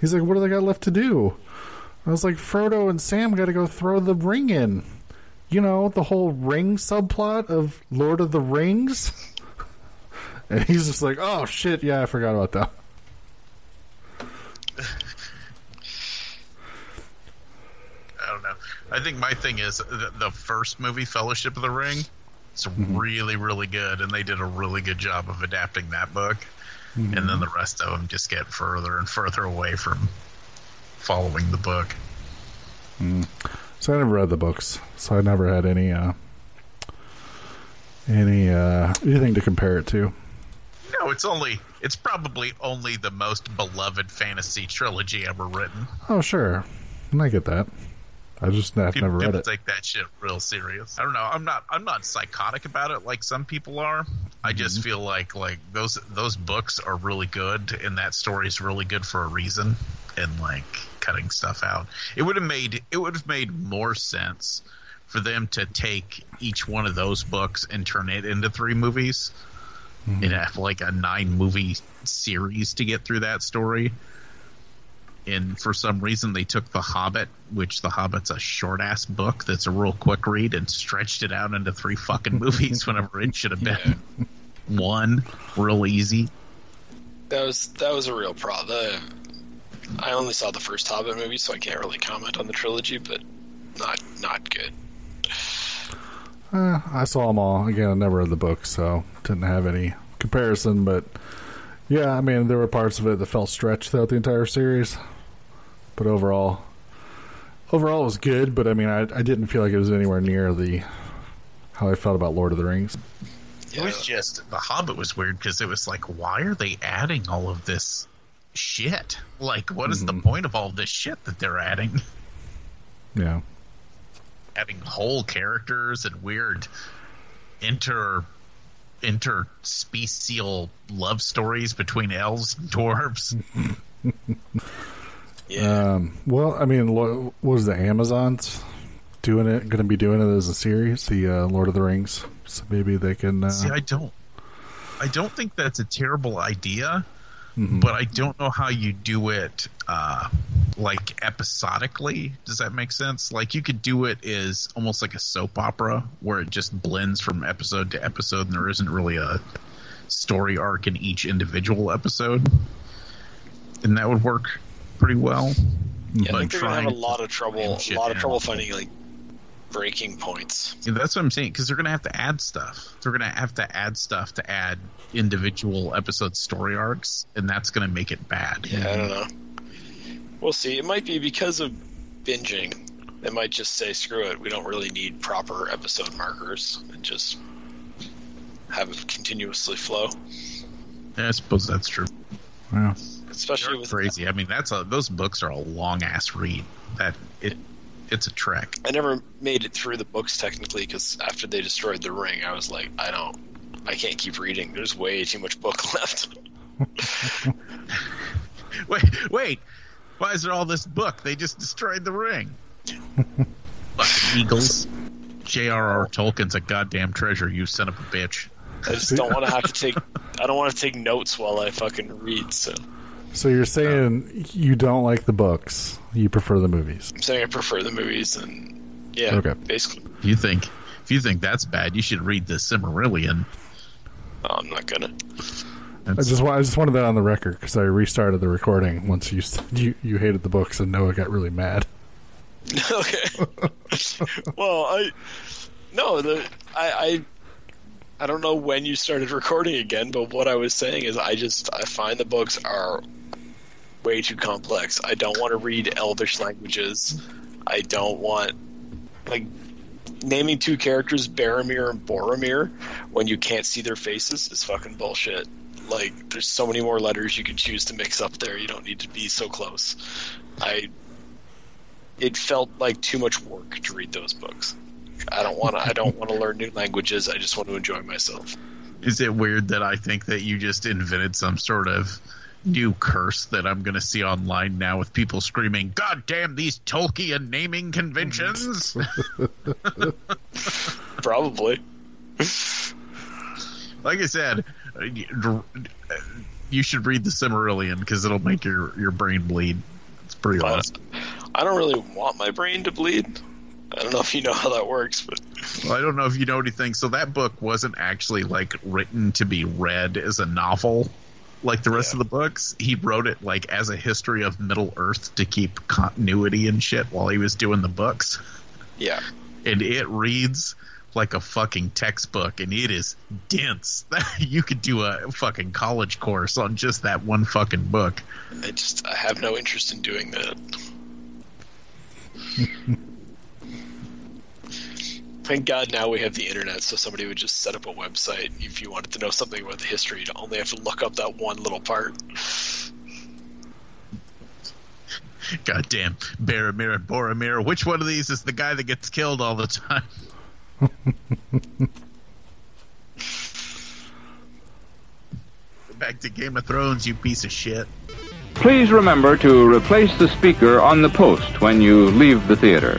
He's like, "What do they got left to do?" I was like, "Frodo and Sam got to go throw the ring in." you know, the whole ring subplot of Lord of the Rings. [laughs] And he's just like, oh shit, yeah, I forgot about that. I don't know. I think my thing is the, the first movie, Fellowship of the Ring, it's really, really good, and they did a really good job of adapting that book. And then the rest of them just get further and further away from following the book. So I never read the books, so I never had any uh any uh anything to compare it to. No, it's only it's probably only the most beloved fantasy trilogy ever written. Oh sure. And I get that. I just have People, never read people it. take that shit real serious. I don't know. I'm not I'm not psychotic about it like some people are. I just mm-hmm. feel like like those those books are really good, and that story is really good for a reason. And like cutting stuff out, it would have made it would have made more sense for them to take each one of those books and turn it into three movies mm-hmm. and have like a nine movie series to get through that story. And for some reason, they took The Hobbit, which The Hobbit's a short ass book that's a real quick read, and stretched it out into three fucking movies [laughs] whenever it should have been one real easy. That was that was a real problem. I only saw the first Hobbit movie, so I can't really comment on the trilogy, but not not good. Uh, I saw them all. Again, I never read the book, so didn't have any comparison. But yeah, I mean, there were parts of it that felt stretched throughout the entire series. But overall, overall it was good. But I mean, I, I didn't feel like it was anywhere near the how I felt about Lord of the Rings. It was just The Hobbit was weird because it was like, why are they adding all of this shit? Like, what is the mm-hmm. point of all this shit that they're adding? [laughs] Yeah, Adding whole characters and weird inter interspecial love stories between elves and dwarves. [laughs] Yeah, Um, well, I mean, lo- what was the Amazons doing it? Going to be doing it as a series, the uh, Lord of the Rings. So maybe they can. Uh, See, I don't, I don't think that's a terrible idea, but I don't know how you do it, uh, like episodically. Does that make sense? Like you could do it as almost like a soap opera where it just blends from episode to episode, and there isn't really a story arc in each individual episode, and that would work pretty well. yeah. I think they're gonna have a lot of trouble, a lot of trouble finding like breaking points. Yeah, that's what I'm saying because they're gonna have to add stuff. They're gonna have to add stuff to add individual episode story arcs, and that's gonna make it bad. Yeah, I don't know. We'll see. It might be because of binging. They might just say, "Screw it. We don't really need proper episode markers," and just have it continuously flow. Yeah, I suppose that's true. yeah. Especially with crazy. I mean, that's a those books are a long ass read. That it it's a trek. I never made it through the books technically because after they destroyed the ring, I was like, I don't, I can't keep reading. There's way too much book [laughs] left. [laughs] Wait, wait. Why is there all this book? They just destroyed the ring. [laughs] Eagles. J.R.R. Tolkien's a goddamn treasure. You son of a bitch. I just don't want to have to take. I don't want to take notes while I fucking read. So So you're saying you don't like the books? You prefer the movies? I'm saying I prefer the movies, and yeah, Okay. basically, If you think if you think that's bad, you should read the Silmarillion. oh, I'm not gonna. I just I just wanted that on the record because I restarted the recording once you you, you hated the books and Noah got really mad. [laughs] [laughs] okay. well, I no, the I, I I don't know when you started recording again, but what I was saying is I just I find the books are way too complex. I don't want to read Elvish languages. I don't want like naming two characters Baromir and Boromir when you can't see their faces is fucking bullshit. Like there's so many more letters you could choose to mix up there. You don't need to be so close. I it felt like too much work to read those books. I don't want to. I don't want to learn new languages. I just want to enjoy myself. Is it weird that I think that you just invented some sort of new curse that I'm going to see online now with people screaming, God damn these Tolkien naming conventions? [laughs] Probably. like I said, uh, you- you should read the Silmarillion because it'll make your, your brain bleed. It's pretty But awesome. I don't really want my brain to bleed. I don't know if you know how that works, but Well, I don't know if you know anything. So that book wasn't actually like written to be read as a novel like the rest Yeah. of the books. He wrote it like as a history of Middle Earth to keep continuity and shit while he was doing the books. yeah, And it reads like a fucking textbook and it is dense. [laughs] you could do a fucking college course on just that one fucking book. I just I have no interest in doing that. [laughs] Thank God now we have the internet, so somebody would just set up a website if you wanted to know something about the history. You only have to look up that one little part. Goddamn Baromir and Boromir. Which one of these is the guy that gets killed all the time? [laughs] Back to Game of Thrones, you piece of shit. Please remember to replace the speaker on the post when you leave the theater.